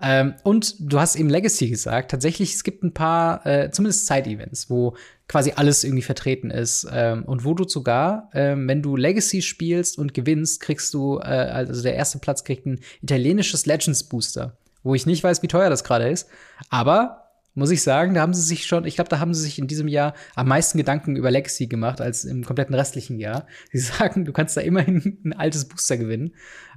Ähm, und du hast eben Legacy gesagt. Tatsächlich, es gibt ein paar, äh, zumindest Side-Events, wo quasi alles irgendwie vertreten ist. Ähm, und wo du sogar, ähm, wenn du Legacy spielst und gewinnst, kriegst du, äh, also der erste Platz kriegt ein italienisches Legends Booster. Wo ich nicht weiß, wie teuer das gerade ist. Aber muss ich sagen, da haben sie sich schon, ich glaube, da haben sie sich in diesem Jahr am meisten Gedanken über Legacy gemacht als im kompletten restlichen Jahr. <laughs> Sie sagen, du kannst da immerhin ein altes Booster gewinnen.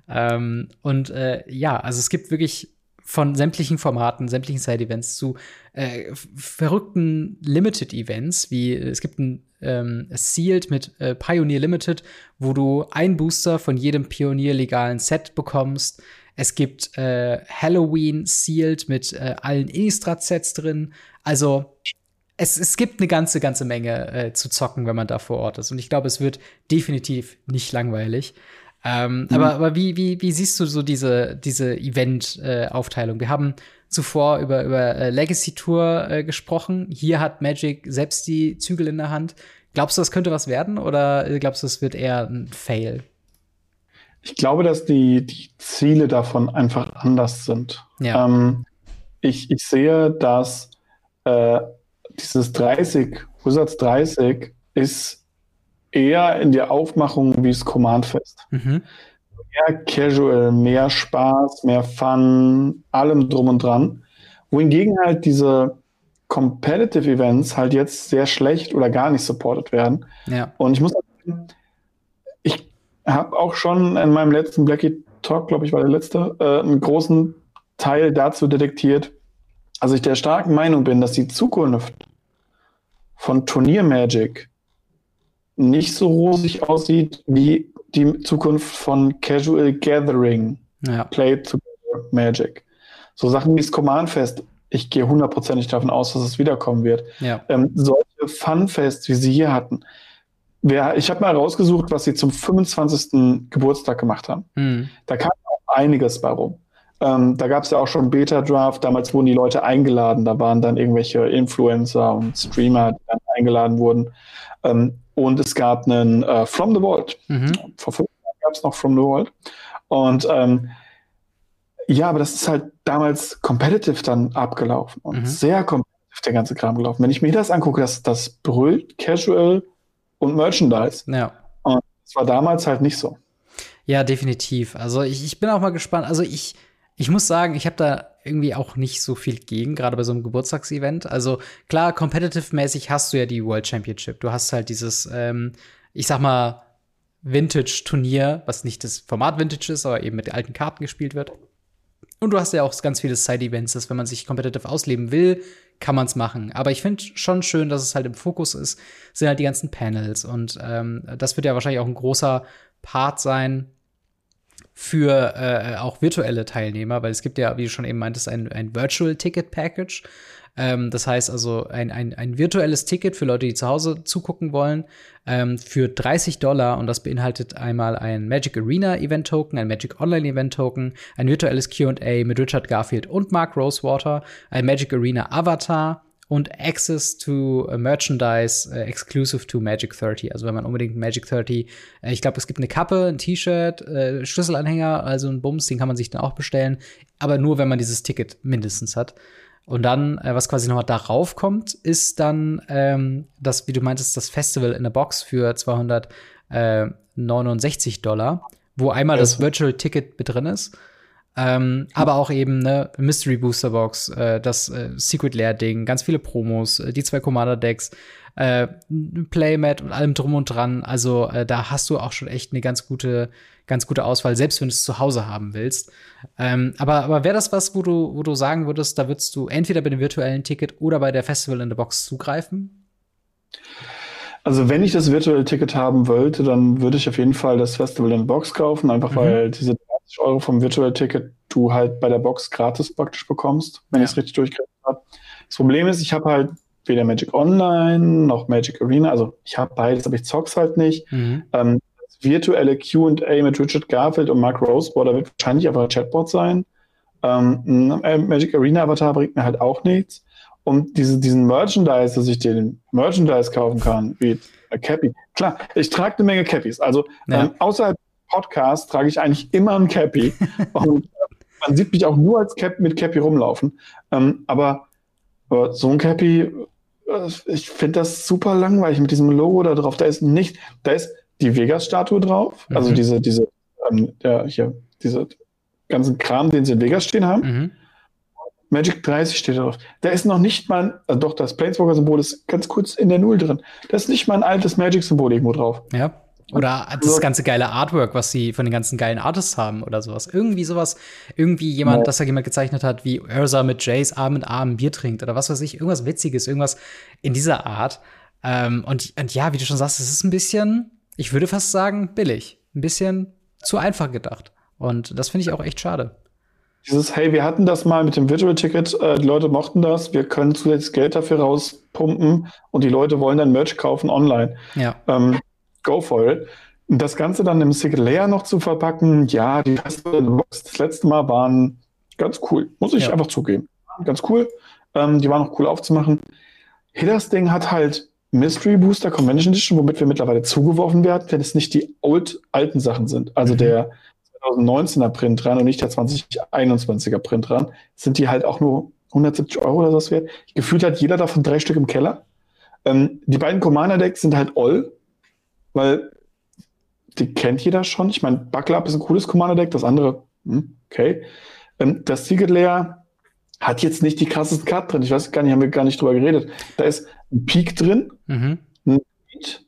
Ähm, und äh, ja, also es gibt wirklich von sämtlichen Formaten, sämtlichen Side-Events zu äh, verrückten Limited-Events, wie es gibt ein ähm, Sealed mit äh, Pioneer Limited, wo du ein Booster von jedem Pionier-legalen Set bekommst. Es gibt äh, Halloween Sealed mit äh, allen Innistrad-Sets drin. Also es, es gibt eine ganze, ganze Menge äh, zu zocken, wenn man da vor Ort ist. Und ich glaube, es wird definitiv nicht langweilig. Ähm, mhm. Aber, aber wie, wie, wie siehst du so diese, diese Event-Aufteilung? Wir haben zuvor über, über äh, Legacy Tour äh, gesprochen. Hier hat Magic selbst die Zügel in der Hand. Glaubst du, das könnte was werden oder glaubst du, es wird eher ein Fail? Ich glaube, dass die, die Ziele davon einfach anders sind. Ja. Ähm, ich, ich sehe, dass äh, dieses 30, Wizards 30 ist eher in der Aufmachung wie das Command-Fest. Mhm. Mehr Casual, mehr Spaß, mehr Fun, allem drum und dran. Wohingegen halt diese Competitive Events halt jetzt sehr schlecht oder gar nicht supported werden. Ja. Und ich muss sagen, habe auch schon in meinem letzten Blackie Talk, glaube ich, war der letzte, äh, einen großen Teil dazu detektiert, dass ich der starken Meinung bin, dass die Zukunft von Turnier Magic nicht so rosig aussieht wie die Zukunft von Casual Gathering ja. Play Together Magic. So Sachen wie das Command Fest, ich gehe hundertprozentig davon aus, dass es wiederkommen wird. Ja. Ähm, solche Funfests, wie sie hier hatten, Wer, ich habe mal rausgesucht, was sie zum 25. Geburtstag gemacht haben. Mhm. Da kam auch einiges bei rum. Ähm, da gab es ja auch schon Beta-Draft. Damals wurden die Leute eingeladen. Da waren dann irgendwelche Influencer und Streamer, die dann eingeladen wurden. Ähm, und es gab einen äh, From the Vault. Mhm. Vor fünf Jahren gab es noch From the Vault. Und ähm, ja, aber das ist halt damals competitive dann abgelaufen und mhm. sehr competitive der ganze Kram gelaufen. Wenn ich mir das angucke, das, das brüllt casual und Merchandise. Ja. Und das war damals halt nicht so. Ja, definitiv. Also ich, ich bin auch mal gespannt. Also ich, ich muss sagen, ich habe da irgendwie auch nicht so viel gegen, gerade bei so einem Geburtstagsevent. Also klar, competitive-mäßig hast du ja die World Championship. Du hast halt dieses, ähm, ich sag mal, Vintage-Turnier, was nicht das Format Vintage ist, aber eben mit alten Karten gespielt wird. Und du hast ja auch ganz viele Side-Events, dass wenn man sich competitive ausleben will, kann man es machen. Aber ich finde schon schön, dass es halt im Fokus ist, sind halt die ganzen Panels. Und ähm, das wird ja wahrscheinlich auch ein großer Part sein für äh, auch virtuelle Teilnehmer, weil es gibt ja, wie du schon eben meintest, ein, ein Virtual Ticket Package. Ähm, das heißt also ein, ein, ein virtuelles Ticket für Leute, die zu Hause zugucken wollen, ähm, für 30 Dollar. Und das beinhaltet einmal ein Magic Arena Event Token, ein Magic Online Event Token, ein virtuelles QA mit Richard Garfield und Mark Rosewater, ein Magic Arena Avatar und Access to uh, Merchandise uh, exclusive to Magic 30. Also wenn man unbedingt Magic 30, äh, ich glaube, es gibt eine Kappe, ein T-Shirt, äh, Schlüsselanhänger, also ein Bums, den kann man sich dann auch bestellen, aber nur wenn man dieses Ticket mindestens hat. Und dann, äh, was quasi nochmal darauf kommt, ist dann ähm, das, wie du meintest, das Festival in der Box für 269 Dollar, wo einmal das Virtual Ticket mit drin ist. Ähm, aber auch eben eine Mystery Booster Box, äh, das äh, Secret Lair Ding, ganz viele Promos, äh, die zwei Commander Decks, äh, Playmat und allem drum und dran. Also äh, da hast du auch schon echt eine ganz gute ganz gute Auswahl, selbst wenn du es zu Hause haben willst. Ähm, aber aber wäre das was, wo du, wo du sagen würdest, da würdest du entweder bei dem virtuellen Ticket oder bei der Festival in the Box zugreifen? Also wenn ich das virtuelle Ticket haben wollte, dann würde ich auf jeden Fall das Festival in the Box kaufen, einfach mhm. weil diese 20 Euro vom Virtual Ticket du halt bei der Box gratis praktisch bekommst, wenn ja. ich es richtig durchgerechnet habe. Das Problem ist, ich habe halt weder Magic Online noch Magic Arena, also ich habe beides, aber ich zock's halt nicht. Mhm. Ähm, virtuelle Q&A mit Richard Garfield und Mark Rosewater wird wahrscheinlich einfach ein Chatbot sein. Ähm, ein Magic Arena Avatar bringt mir halt auch nichts. Und diese, diesen Merchandise, dass ich den Merchandise kaufen kann, wie Cappy. Klar, ich trage eine Menge Cappies. Also ja. ähm, außerhalb Podcast trage ich eigentlich immer ein Cappy. <laughs> und man sieht mich auch nur als Cap mit Cappy rumlaufen. Ähm, aber äh, so ein Cappy, äh, ich finde das super langweilig mit diesem Logo da drauf. Da ist nicht, da ist die Vegas-Statue drauf, also mhm. also diese, diese, ähm, ja, hier, diese ganzen Kram, den sie in Vegas stehen haben. Mhm. Magic 30 steht da drauf. Da ist noch nicht mal, also doch, das Planeswalker-Symbol ist ganz kurz in der Null drin. Da ist nicht mal ein altes Magic-Symbol irgendwo drauf. Ja. Oder das ganze geile Artwork, was sie von den ganzen geilen Artists haben oder sowas. Irgendwie sowas, irgendwie jemand, ja. dass da jemand gezeichnet hat, wie Ursa mit Jace Arm in Arm Bier trinkt oder was weiß ich, irgendwas Witziges, irgendwas in dieser Art. Ähm, und, und ja, wie du schon sagst, es ist ein bisschen, ich würde fast sagen, billig. Ein bisschen zu einfach gedacht. Und das finde ich auch echt schade. Dieses, hey, wir hatten das mal mit dem Virtual Ticket, äh, die Leute mochten das, wir können zusätzlich Geld dafür rauspumpen und die Leute wollen dann Merch kaufen online. Ja. Ähm, go for it. Das Ganze dann im Secret Layer noch zu verpacken, ja, die Box das letzte Mal waren ganz cool, muss ich ja. einfach zugeben. Ganz cool. Ähm, die waren auch cool aufzumachen. Hey, das Ding hat halt Mystery Booster Convention Edition, womit wir mittlerweile zugeworfen werden, wenn es nicht die old, alten Sachen sind. Also mhm. der 2019er Print dran und nicht der 2021er Print dran, sind die halt auch nur 170 Euro oder so wert. Gefühlt hat jeder davon drei Stück im Keller. Ähm, die beiden Commander-Decks sind halt all, weil die kennt jeder schon. Ich meine, Buckle Up ist ein cooles Commander-Deck, das andere, hm, okay. Ähm, das Secret Layer hat jetzt nicht die krassesten Karten drin. Ich weiß gar nicht, haben wir gar nicht drüber geredet. Da ist ein Peak drin, mhm. ein Beat.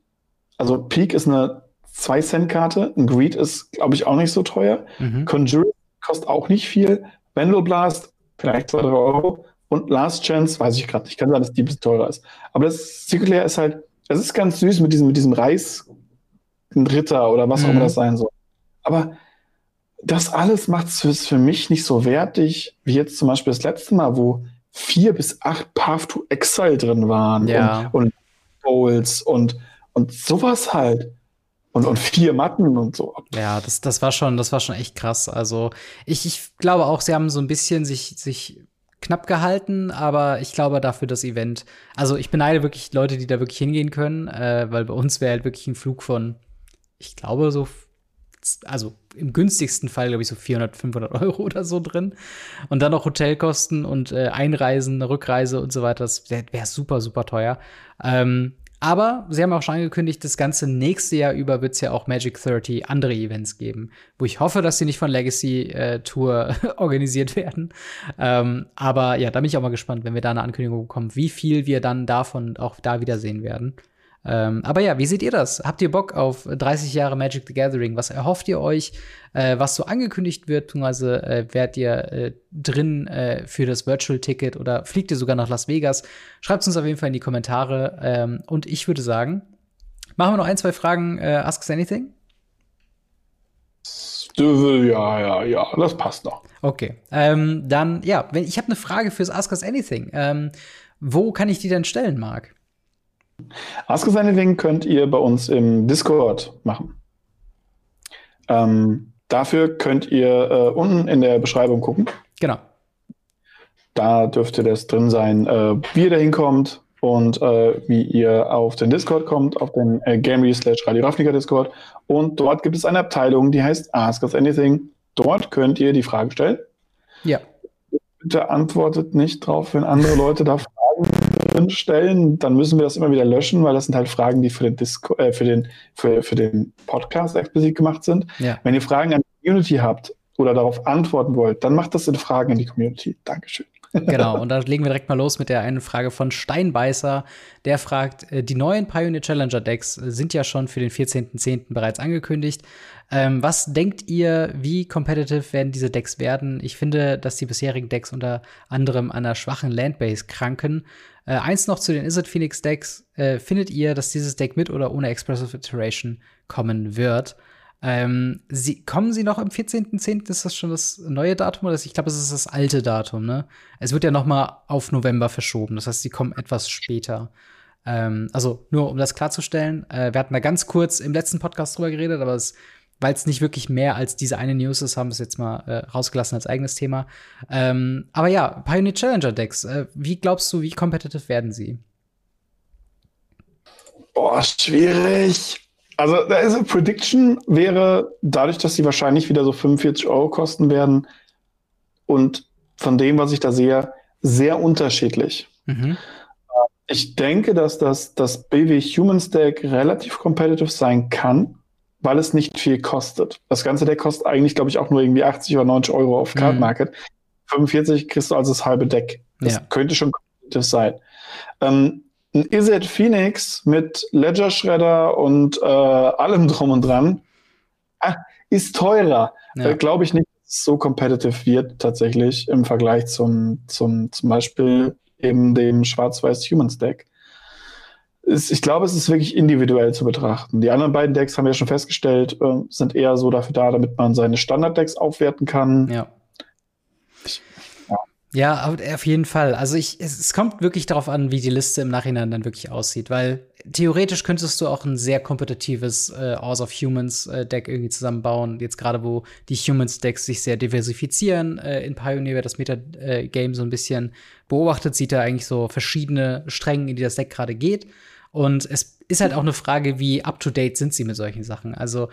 Also Peak ist eine 2-Cent-Karte. Ein Greed ist, glaube ich, auch nicht so teuer. Mhm. Conjuring kostet auch nicht viel. Vandal Blast, vielleicht 2, 3 Euro. Und Last Chance, weiß ich gerade nicht. Kann sein, dass die ein bisschen teurer ist. Aber das Secret Lair ist halt, es ist ganz süß mit diesem, mit diesem Reis, Ritter oder was mhm. auch immer mhm. das sein soll. Aber das alles macht es für mich nicht so wertig, wie jetzt zum Beispiel das letzte Mal, wo vier bis acht Path to Exile drin waren ja. und, und Bowls und, und sowas halt. Und, und vier Matten und so. Ja, das, das war schon, das war schon echt krass. Also ich, ich glaube auch, sie haben so ein bisschen sich, sich knapp gehalten, aber ich glaube dafür das Event. Also ich beneide wirklich Leute, die da wirklich hingehen können, äh, weil bei uns wäre halt wirklich ein Flug von, ich glaube, so, also im günstigsten Fall, glaube ich, so 400, 500 <laughs> Euro oder so drin. Und dann noch Hotelkosten und äh, Einreisen, Rückreise und so weiter. Das wäre wär super, super teuer. Ähm, aber sie haben auch schon angekündigt, das ganze nächste Jahr über wird es ja auch Magic 30 andere Events geben, wo ich hoffe, dass sie nicht von Legacy äh, Tour <laughs> organisiert werden. Ähm, aber ja, da bin ich auch mal gespannt, wenn wir da eine Ankündigung bekommen, wie viel wir dann davon auch da wiedersehen werden. Ähm, aber ja, wie seht ihr das? Habt ihr Bock auf 30 Jahre Magic the Gathering? Was erhofft ihr euch, äh, was so angekündigt wird? Beziehungsweise äh, werdet ihr äh, drin äh, für das Virtual Ticket oder fliegt ihr sogar nach Las Vegas? Schreibt es uns auf jeden Fall in die Kommentare. Ähm, und ich würde sagen, machen wir noch ein, zwei Fragen. Äh, Ask us anything? Ja, ja, ja, das passt noch. Okay. Ähm, dann, ja, wenn, ich habe eine Frage fürs Ask Us Anything. Ähm, wo kann ich die denn stellen, Marc? Ask Us Anything könnt ihr bei uns im Discord machen. Ähm, dafür könnt ihr äh, unten in der Beschreibung gucken. Genau. Da dürfte das drin sein, äh, wie ihr da hinkommt und äh, wie ihr auf den Discord kommt, auf den äh, Gamery slash Radio Ravnica Discord. Und dort gibt es eine Abteilung, die heißt Ask Us Anything. Dort könnt ihr die Frage stellen. Ja. Bitte antwortet nicht drauf, wenn andere Leute da Fragen stellen, dann müssen wir das immer wieder löschen, weil das sind halt Fragen, die für den, Disco, äh, für den, für, für den Podcast explizit gemacht sind. Ja. Wenn ihr Fragen an die Community habt oder darauf antworten wollt, dann macht das in Fragen in die Community. Dankeschön. Genau, <laughs> und da legen wir direkt mal los mit der einen Frage von Steinbeißer. Der fragt, äh, die neuen Pioneer Challenger Decks sind ja schon für den 14.10. bereits angekündigt. Ähm, was denkt ihr, wie competitive werden diese Decks werden? Ich finde, dass die bisherigen Decks unter anderem an einer schwachen Landbase kranken. Äh, eins noch zu den Izzet Phoenix Decks. Äh, findet ihr, dass dieses Deck mit oder ohne Expressive Iteration kommen wird? Ähm, sie, kommen sie noch am 14.10.? Ist das schon das neue Datum? Oder ich glaube, es ist das alte Datum, ne? Es wird ja noch mal auf November verschoben. Das heißt, sie kommen etwas später. Ähm, also nur um das klarzustellen, äh, wir hatten da ganz kurz im letzten Podcast drüber geredet, aber weil es nicht wirklich mehr als diese eine News ist, haben wir es jetzt mal äh, rausgelassen als eigenes Thema. Ähm, aber ja, Pioneer Challenger Decks, äh, wie glaubst du, wie competitive werden sie? Boah, schwierig. Also, da ist eine Prediction wäre, dadurch, dass sie wahrscheinlich wieder so 45 Euro kosten werden und von dem, was ich da sehe, sehr unterschiedlich. Mhm. Ich denke, dass das, das BW Human Stack relativ competitive sein kann, weil es nicht viel kostet. Das ganze Deck kostet eigentlich, glaube ich, auch nur irgendwie 80 oder 90 Euro auf Card mhm. Market. Mhm. 45 kriegst du also das halbe Deck. Das ja. könnte schon competitive sein. Ähm, ein Izzet Phoenix mit Ledger Shredder und äh, allem drum und dran ah, ist teurer. Ja. Äh, Glaube ich nicht, dass es so competitive wird tatsächlich im Vergleich zum, zum, zum Beispiel eben dem schwarz-weiß Humans Deck. Ist, ich glaube, es ist wirklich individuell zu betrachten. Die anderen beiden Decks haben wir ja schon festgestellt, äh, sind eher so dafür da, damit man seine Standard-Decks aufwerten kann. Ja. Ja, auf jeden Fall. Also ich, es, kommt wirklich darauf an, wie die Liste im Nachhinein dann wirklich aussieht, weil theoretisch könntest du auch ein sehr kompetitives äh, House of Humans äh, Deck irgendwie zusammenbauen. Jetzt gerade, wo die Humans Decks sich sehr diversifizieren äh, in Pioneer, wer das Meta-Game äh, so ein bisschen beobachtet, sieht er eigentlich so verschiedene Stränge, in die das Deck gerade geht. Und es ist halt auch eine Frage, wie up to date sind sie mit solchen Sachen. Also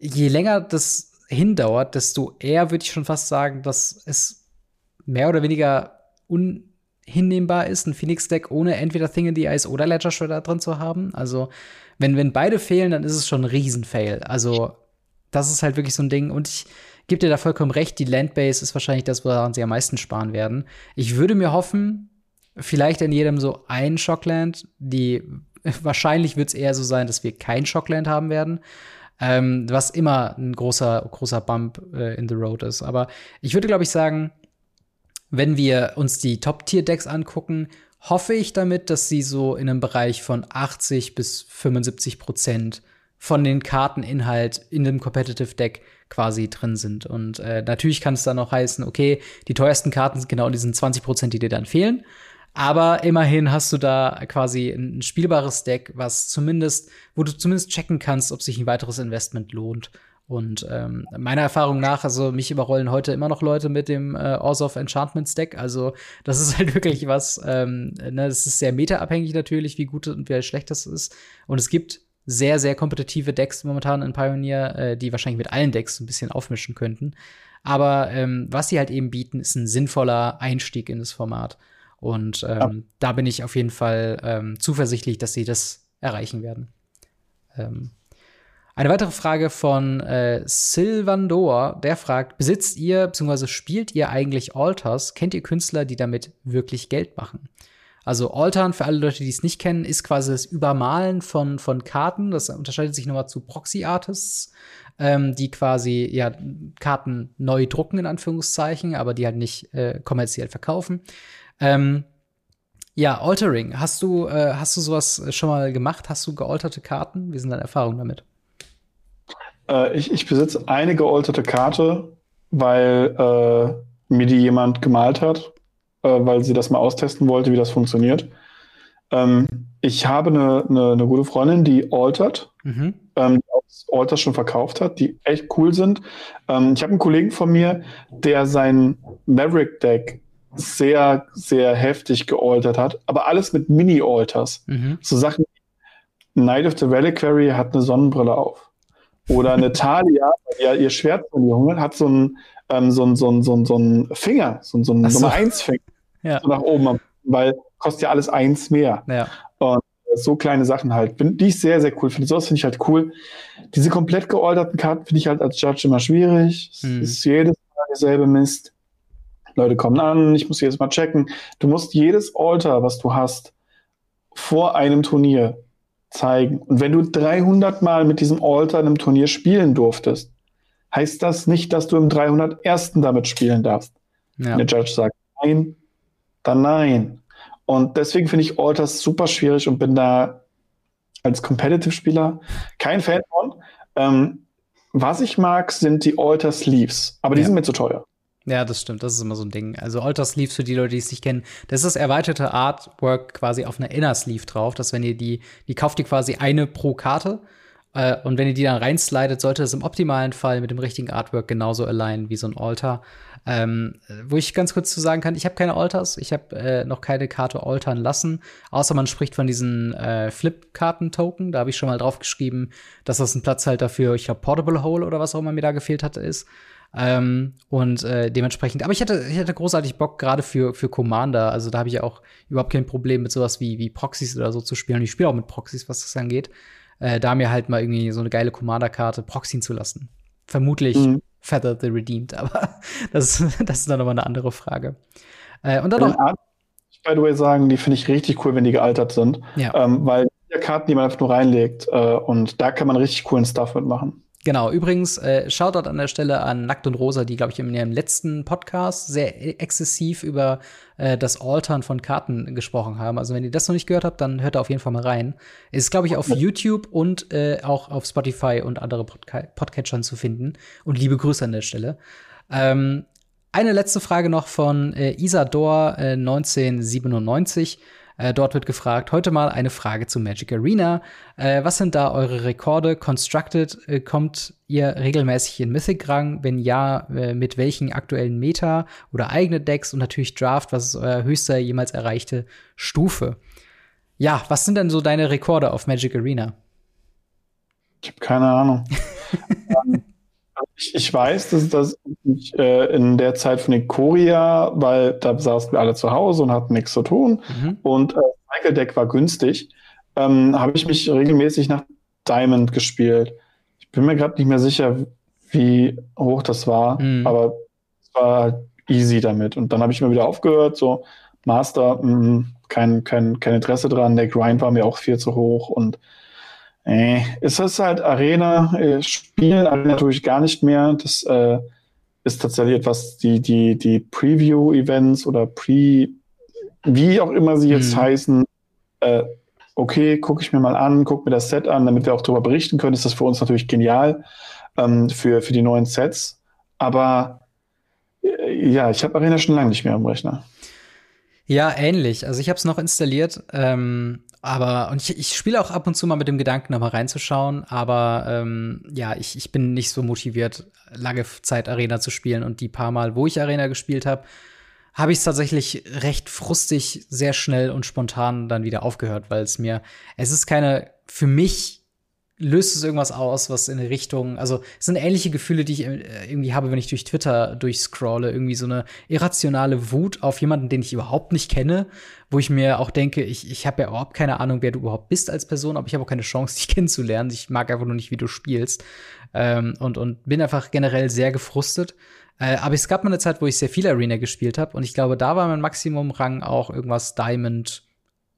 je länger das hindauert, desto eher würde ich schon fast sagen, dass es mehr oder weniger unhinnehmbar ist, ein Phoenix-Deck ohne entweder Thing in the Ice oder Ledger Shredder drin zu haben. Also, wenn, wenn beide fehlen, dann ist es schon ein Riesenfail. Also, das ist halt wirklich so ein Ding. Und ich gebe dir da vollkommen recht, die Landbase ist wahrscheinlich das, woran sie am meisten sparen werden. Ich würde mir hoffen, vielleicht in jedem so ein Shockland. Die <laughs> wahrscheinlich wird es eher so sein, dass wir kein Shockland haben werden. Ähm, was immer ein großer, großer Bump äh, in the road ist. Aber ich würde, glaube ich, sagen, wenn wir uns die Top-Tier-Decks angucken, hoffe ich damit, dass sie so in einem Bereich von 80 bis 75 Prozent von den Karteninhalt in dem Competitive Deck quasi drin sind. Und äh, natürlich kann es dann auch heißen, okay, die teuersten Karten sind genau diesen 20 Prozent, die dir dann fehlen. Aber immerhin hast du da quasi ein spielbares Deck, was zumindest, wo du zumindest checken kannst, ob sich ein weiteres Investment lohnt. Und ähm, meiner Erfahrung nach, also mich überrollen heute immer noch Leute mit dem äh, of Enchantment Deck. Also das ist halt <laughs> wirklich was, ähm, ne, das ist sehr meta-abhängig natürlich, wie gut und wie schlecht das ist. Und es gibt sehr, sehr kompetitive Decks momentan in Pioneer, äh, die wahrscheinlich mit allen Decks ein bisschen aufmischen könnten. Aber ähm, was sie halt eben bieten, ist ein sinnvoller Einstieg in das Format. Und ähm, ja. da bin ich auf jeden Fall ähm, zuversichtlich, dass sie das erreichen werden. Ähm, eine weitere Frage von äh, Silvandor, der fragt, besitzt ihr bzw. spielt ihr eigentlich Alters? Kennt ihr Künstler, die damit wirklich Geld machen? Also Altern, für alle Leute, die es nicht kennen, ist quasi das Übermalen von, von Karten. Das unterscheidet sich nochmal zu Proxy-Artists, ähm, die quasi ja Karten neu drucken, in Anführungszeichen, aber die halt nicht äh, kommerziell verkaufen. Ähm, ja, Altering. Hast du, äh, hast du sowas schon mal gemacht? Hast du gealterte Karten? Wie sind deine Erfahrungen damit? Äh, ich, ich besitze eine gealterte Karte, weil äh, mir die jemand gemalt hat, äh, weil sie das mal austesten wollte, wie das funktioniert. Ähm, ich habe eine, eine, eine, gute Freundin, die altert, mhm. ähm, die Alters schon verkauft hat, die echt cool sind. Ähm, ich habe einen Kollegen von mir, der sein Maverick-Deck sehr, sehr heftig gealtert hat, aber alles mit Mini-Alters. Mhm. So Sachen Night of the Reliquary hat eine Sonnenbrille auf. Oder eine Talia, <laughs> ja, ihr Schwert von Junge, hat so einen ähm, so ein, so ein, so ein, so ein Finger, so, so ein so. Nummer 1 Finger <laughs> ja. so nach oben, weil kostet ja alles eins mehr. Ja. Und so kleine Sachen halt, die ich sehr, sehr cool finde. Sowas finde ich halt cool. Diese komplett gealterten Karten finde ich halt als Judge immer schwierig. Es hm. ist jedes Mal derselbe Mist. Leute kommen an, ich muss jedes Mal checken. Du musst jedes Alter, was du hast, vor einem Turnier zeigen. Und wenn du 300 Mal mit diesem Alter in einem Turnier spielen durftest, heißt das nicht, dass du im 301. damit spielen darfst. Ja. Der Judge sagt nein, dann nein. Und deswegen finde ich Alters super schwierig und bin da als Competitive-Spieler kein Fan von. Ähm, was ich mag, sind die Alter Sleeves, aber die ja. sind mir zu teuer. Ja, das stimmt. Das ist immer so ein Ding. Also Alter Sleeves für die Leute, die es nicht kennen, das ist das erweiterte Artwork quasi auf einer Inner Sleeve drauf. Dass wenn ihr die, die kauft ihr quasi eine pro Karte. Äh, und wenn ihr die dann reinslidet, sollte es im optimalen Fall mit dem richtigen Artwork genauso alignen wie so ein Alter. Ähm, wo ich ganz kurz zu sagen kann, ich habe keine Alters, ich habe äh, noch keine Karte altern lassen, außer man spricht von diesen äh, Flip-Karten-Token. Da habe ich schon mal drauf geschrieben, dass das ein Platzhalter für, ich glaube, Portable Hole oder was auch immer mir da gefehlt hatte, ist. Ähm, und äh, dementsprechend, aber ich hätte, ich hätte großartig Bock, gerade für, für Commander. Also da habe ich auch überhaupt kein Problem mit sowas wie, wie Proxys oder so zu spielen. Und ich spiele auch mit Proxys, was das angeht. Äh, da mir halt mal irgendwie so eine geile Commander-Karte proxyen zu lassen. Vermutlich mhm. Feather the Redeemed, <laughs> aber das, das ist dann nochmal eine andere Frage. Äh, und dann noch. Ich by the way sagen, die finde ich richtig cool, wenn die gealtert sind. Ja. Ähm, weil die Karten, die man einfach nur reinlegt, äh, und da kann man richtig coolen Stuff mitmachen. Genau, übrigens, äh, Shoutout an der Stelle an Nackt und Rosa, die, glaube ich, in ihrem letzten Podcast sehr exzessiv über äh, das Altern von Karten gesprochen haben. Also, wenn ihr das noch nicht gehört habt, dann hört da auf jeden Fall mal rein. Ist, glaube ich, auf YouTube und äh, auch auf Spotify und andere Podca Podcatchern zu finden. Und liebe Grüße an der Stelle. Ähm, eine letzte Frage noch von äh, Isador äh, 1997. Äh, dort wird gefragt, heute mal eine Frage zu Magic Arena. Äh, was sind da eure Rekorde? Constructed, äh, kommt ihr regelmäßig in Mythic-Rang? Wenn ja, äh, mit welchen aktuellen Meta oder eigene Decks? Und natürlich Draft, was ist euer höchster jemals erreichte Stufe? Ja, was sind denn so deine Rekorde auf Magic Arena? Ich habe keine Ahnung. <laughs> Ich, ich, weiß, dass das ich, äh, in der Zeit von Ikoria, weil da saßen wir alle zu Hause und hatten nichts zu tun mhm. und äh, Cycle Deck war günstig, ähm, habe ich mich regelmäßig nach Diamond gespielt. Ich bin mir gerade nicht mehr sicher, wie hoch das war, mhm. aber es war easy damit. Und dann habe ich mir wieder aufgehört, so Master, mh, kein, kein, kein Interesse dran, der Grind war mir auch viel zu hoch und äh, es ist halt Arena, äh, Spielen Arena tue ich gar nicht mehr. Das äh, ist tatsächlich etwas, die, die, die Preview-Events oder Pre, wie auch immer sie jetzt mhm. heißen, äh, okay, gucke ich mir mal an, gucke mir das Set an, damit wir auch darüber berichten können, ist das für uns natürlich genial ähm, für, für die neuen Sets. Aber äh, ja, ich habe Arena schon lange nicht mehr am Rechner. Ja, ähnlich. Also ich habe es noch installiert, ähm, aber und ich, ich spiele auch ab und zu mal mit dem Gedanken, nochmal reinzuschauen. Aber ähm, ja, ich, ich bin nicht so motiviert, lange Zeit Arena zu spielen. Und die paar Mal, wo ich Arena gespielt habe, habe ich es tatsächlich recht frustig, sehr schnell und spontan dann wieder aufgehört, weil es mir, es ist keine für mich löst es irgendwas aus, was in eine Richtung, also es sind ähnliche Gefühle, die ich äh, irgendwie habe, wenn ich durch Twitter durchscrolle, irgendwie so eine irrationale Wut auf jemanden, den ich überhaupt nicht kenne, wo ich mir auch denke, ich, ich habe ja überhaupt keine Ahnung, wer du überhaupt bist als Person, aber ich habe auch keine Chance, <laughs> dich kennenzulernen. Ich mag einfach nur nicht, wie du spielst. Ähm, und, und bin einfach generell sehr gefrustet. Äh, aber es gab mal eine Zeit, wo ich sehr viel Arena gespielt habe und ich glaube, da war mein Maximum-Rang auch irgendwas Diamond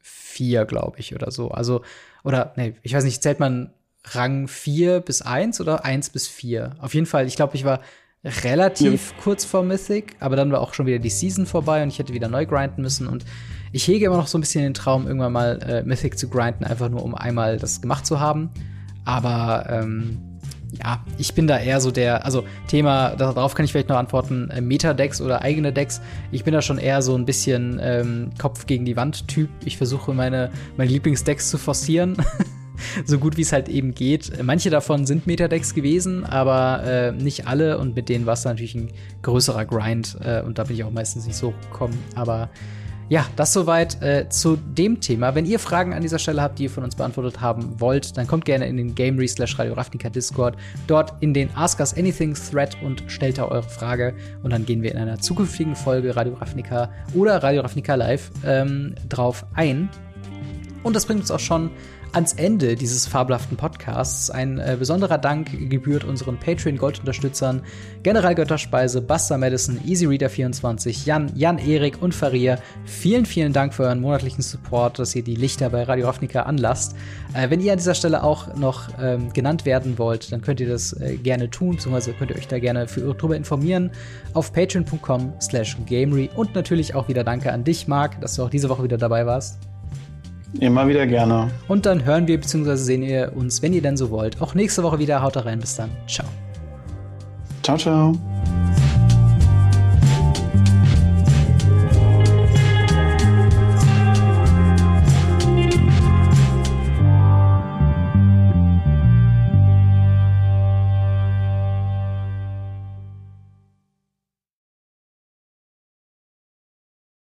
4, glaube ich, oder so. Also, oder, nee, ich weiß nicht, zählt man Rang 4 bis 1 oder 1 bis 4. Auf jeden Fall, ich glaube, ich war relativ ja. kurz vor Mythic, aber dann war auch schon wieder die Season vorbei und ich hätte wieder neu grinden müssen. Und ich hege immer noch so ein bisschen den Traum, irgendwann mal äh, Mythic zu grinden, einfach nur um einmal das gemacht zu haben. Aber ähm, ja, ich bin da eher so der, also Thema, darauf kann ich vielleicht noch antworten, äh, Meta-Decks oder eigene Decks. Ich bin da schon eher so ein bisschen ähm, Kopf gegen die Wand-Typ. Ich versuche meine, meine Lieblingsdecks zu forcieren. <laughs> <laughs> so gut wie es halt eben geht. Manche davon sind Metadecks gewesen, aber äh, nicht alle und mit denen war es natürlich ein größerer Grind äh, und da bin ich auch meistens nicht so gekommen. Aber ja, das soweit äh, zu dem Thema. Wenn ihr Fragen an dieser Stelle habt, die ihr von uns beantwortet haben wollt, dann kommt gerne in den Gamery slash Radio Ravnica Discord, dort in den Ask Us Anything Thread und stellt da eure Frage und dann gehen wir in einer zukünftigen Folge Radio Ravnica oder Radio Ravnica Live ähm, drauf ein. Und das bringt uns auch schon ans Ende dieses fabelhaften Podcasts. Ein äh, besonderer Dank gebührt unseren Patreon-Gold-Unterstützern General Götterspeise, Buster Madison, EasyReader24, Jan, Jan Erik und Faria. Vielen, vielen Dank für euren monatlichen Support, dass ihr die Lichter bei Radio Ravnica anlasst. Äh, wenn ihr an dieser Stelle auch noch ähm, genannt werden wollt, dann könnt ihr das äh, gerne tun, beziehungsweise könnt ihr euch da gerne für darüber informieren auf patreon.com slash gamery und natürlich auch wieder Danke an dich, Marc, dass du auch diese Woche wieder dabei warst. Immer wieder gerne. Und dann hören wir bzw. sehen ihr uns, wenn ihr denn so wollt, auch nächste Woche wieder. Haut rein, bis dann. Ciao. Ciao, ciao.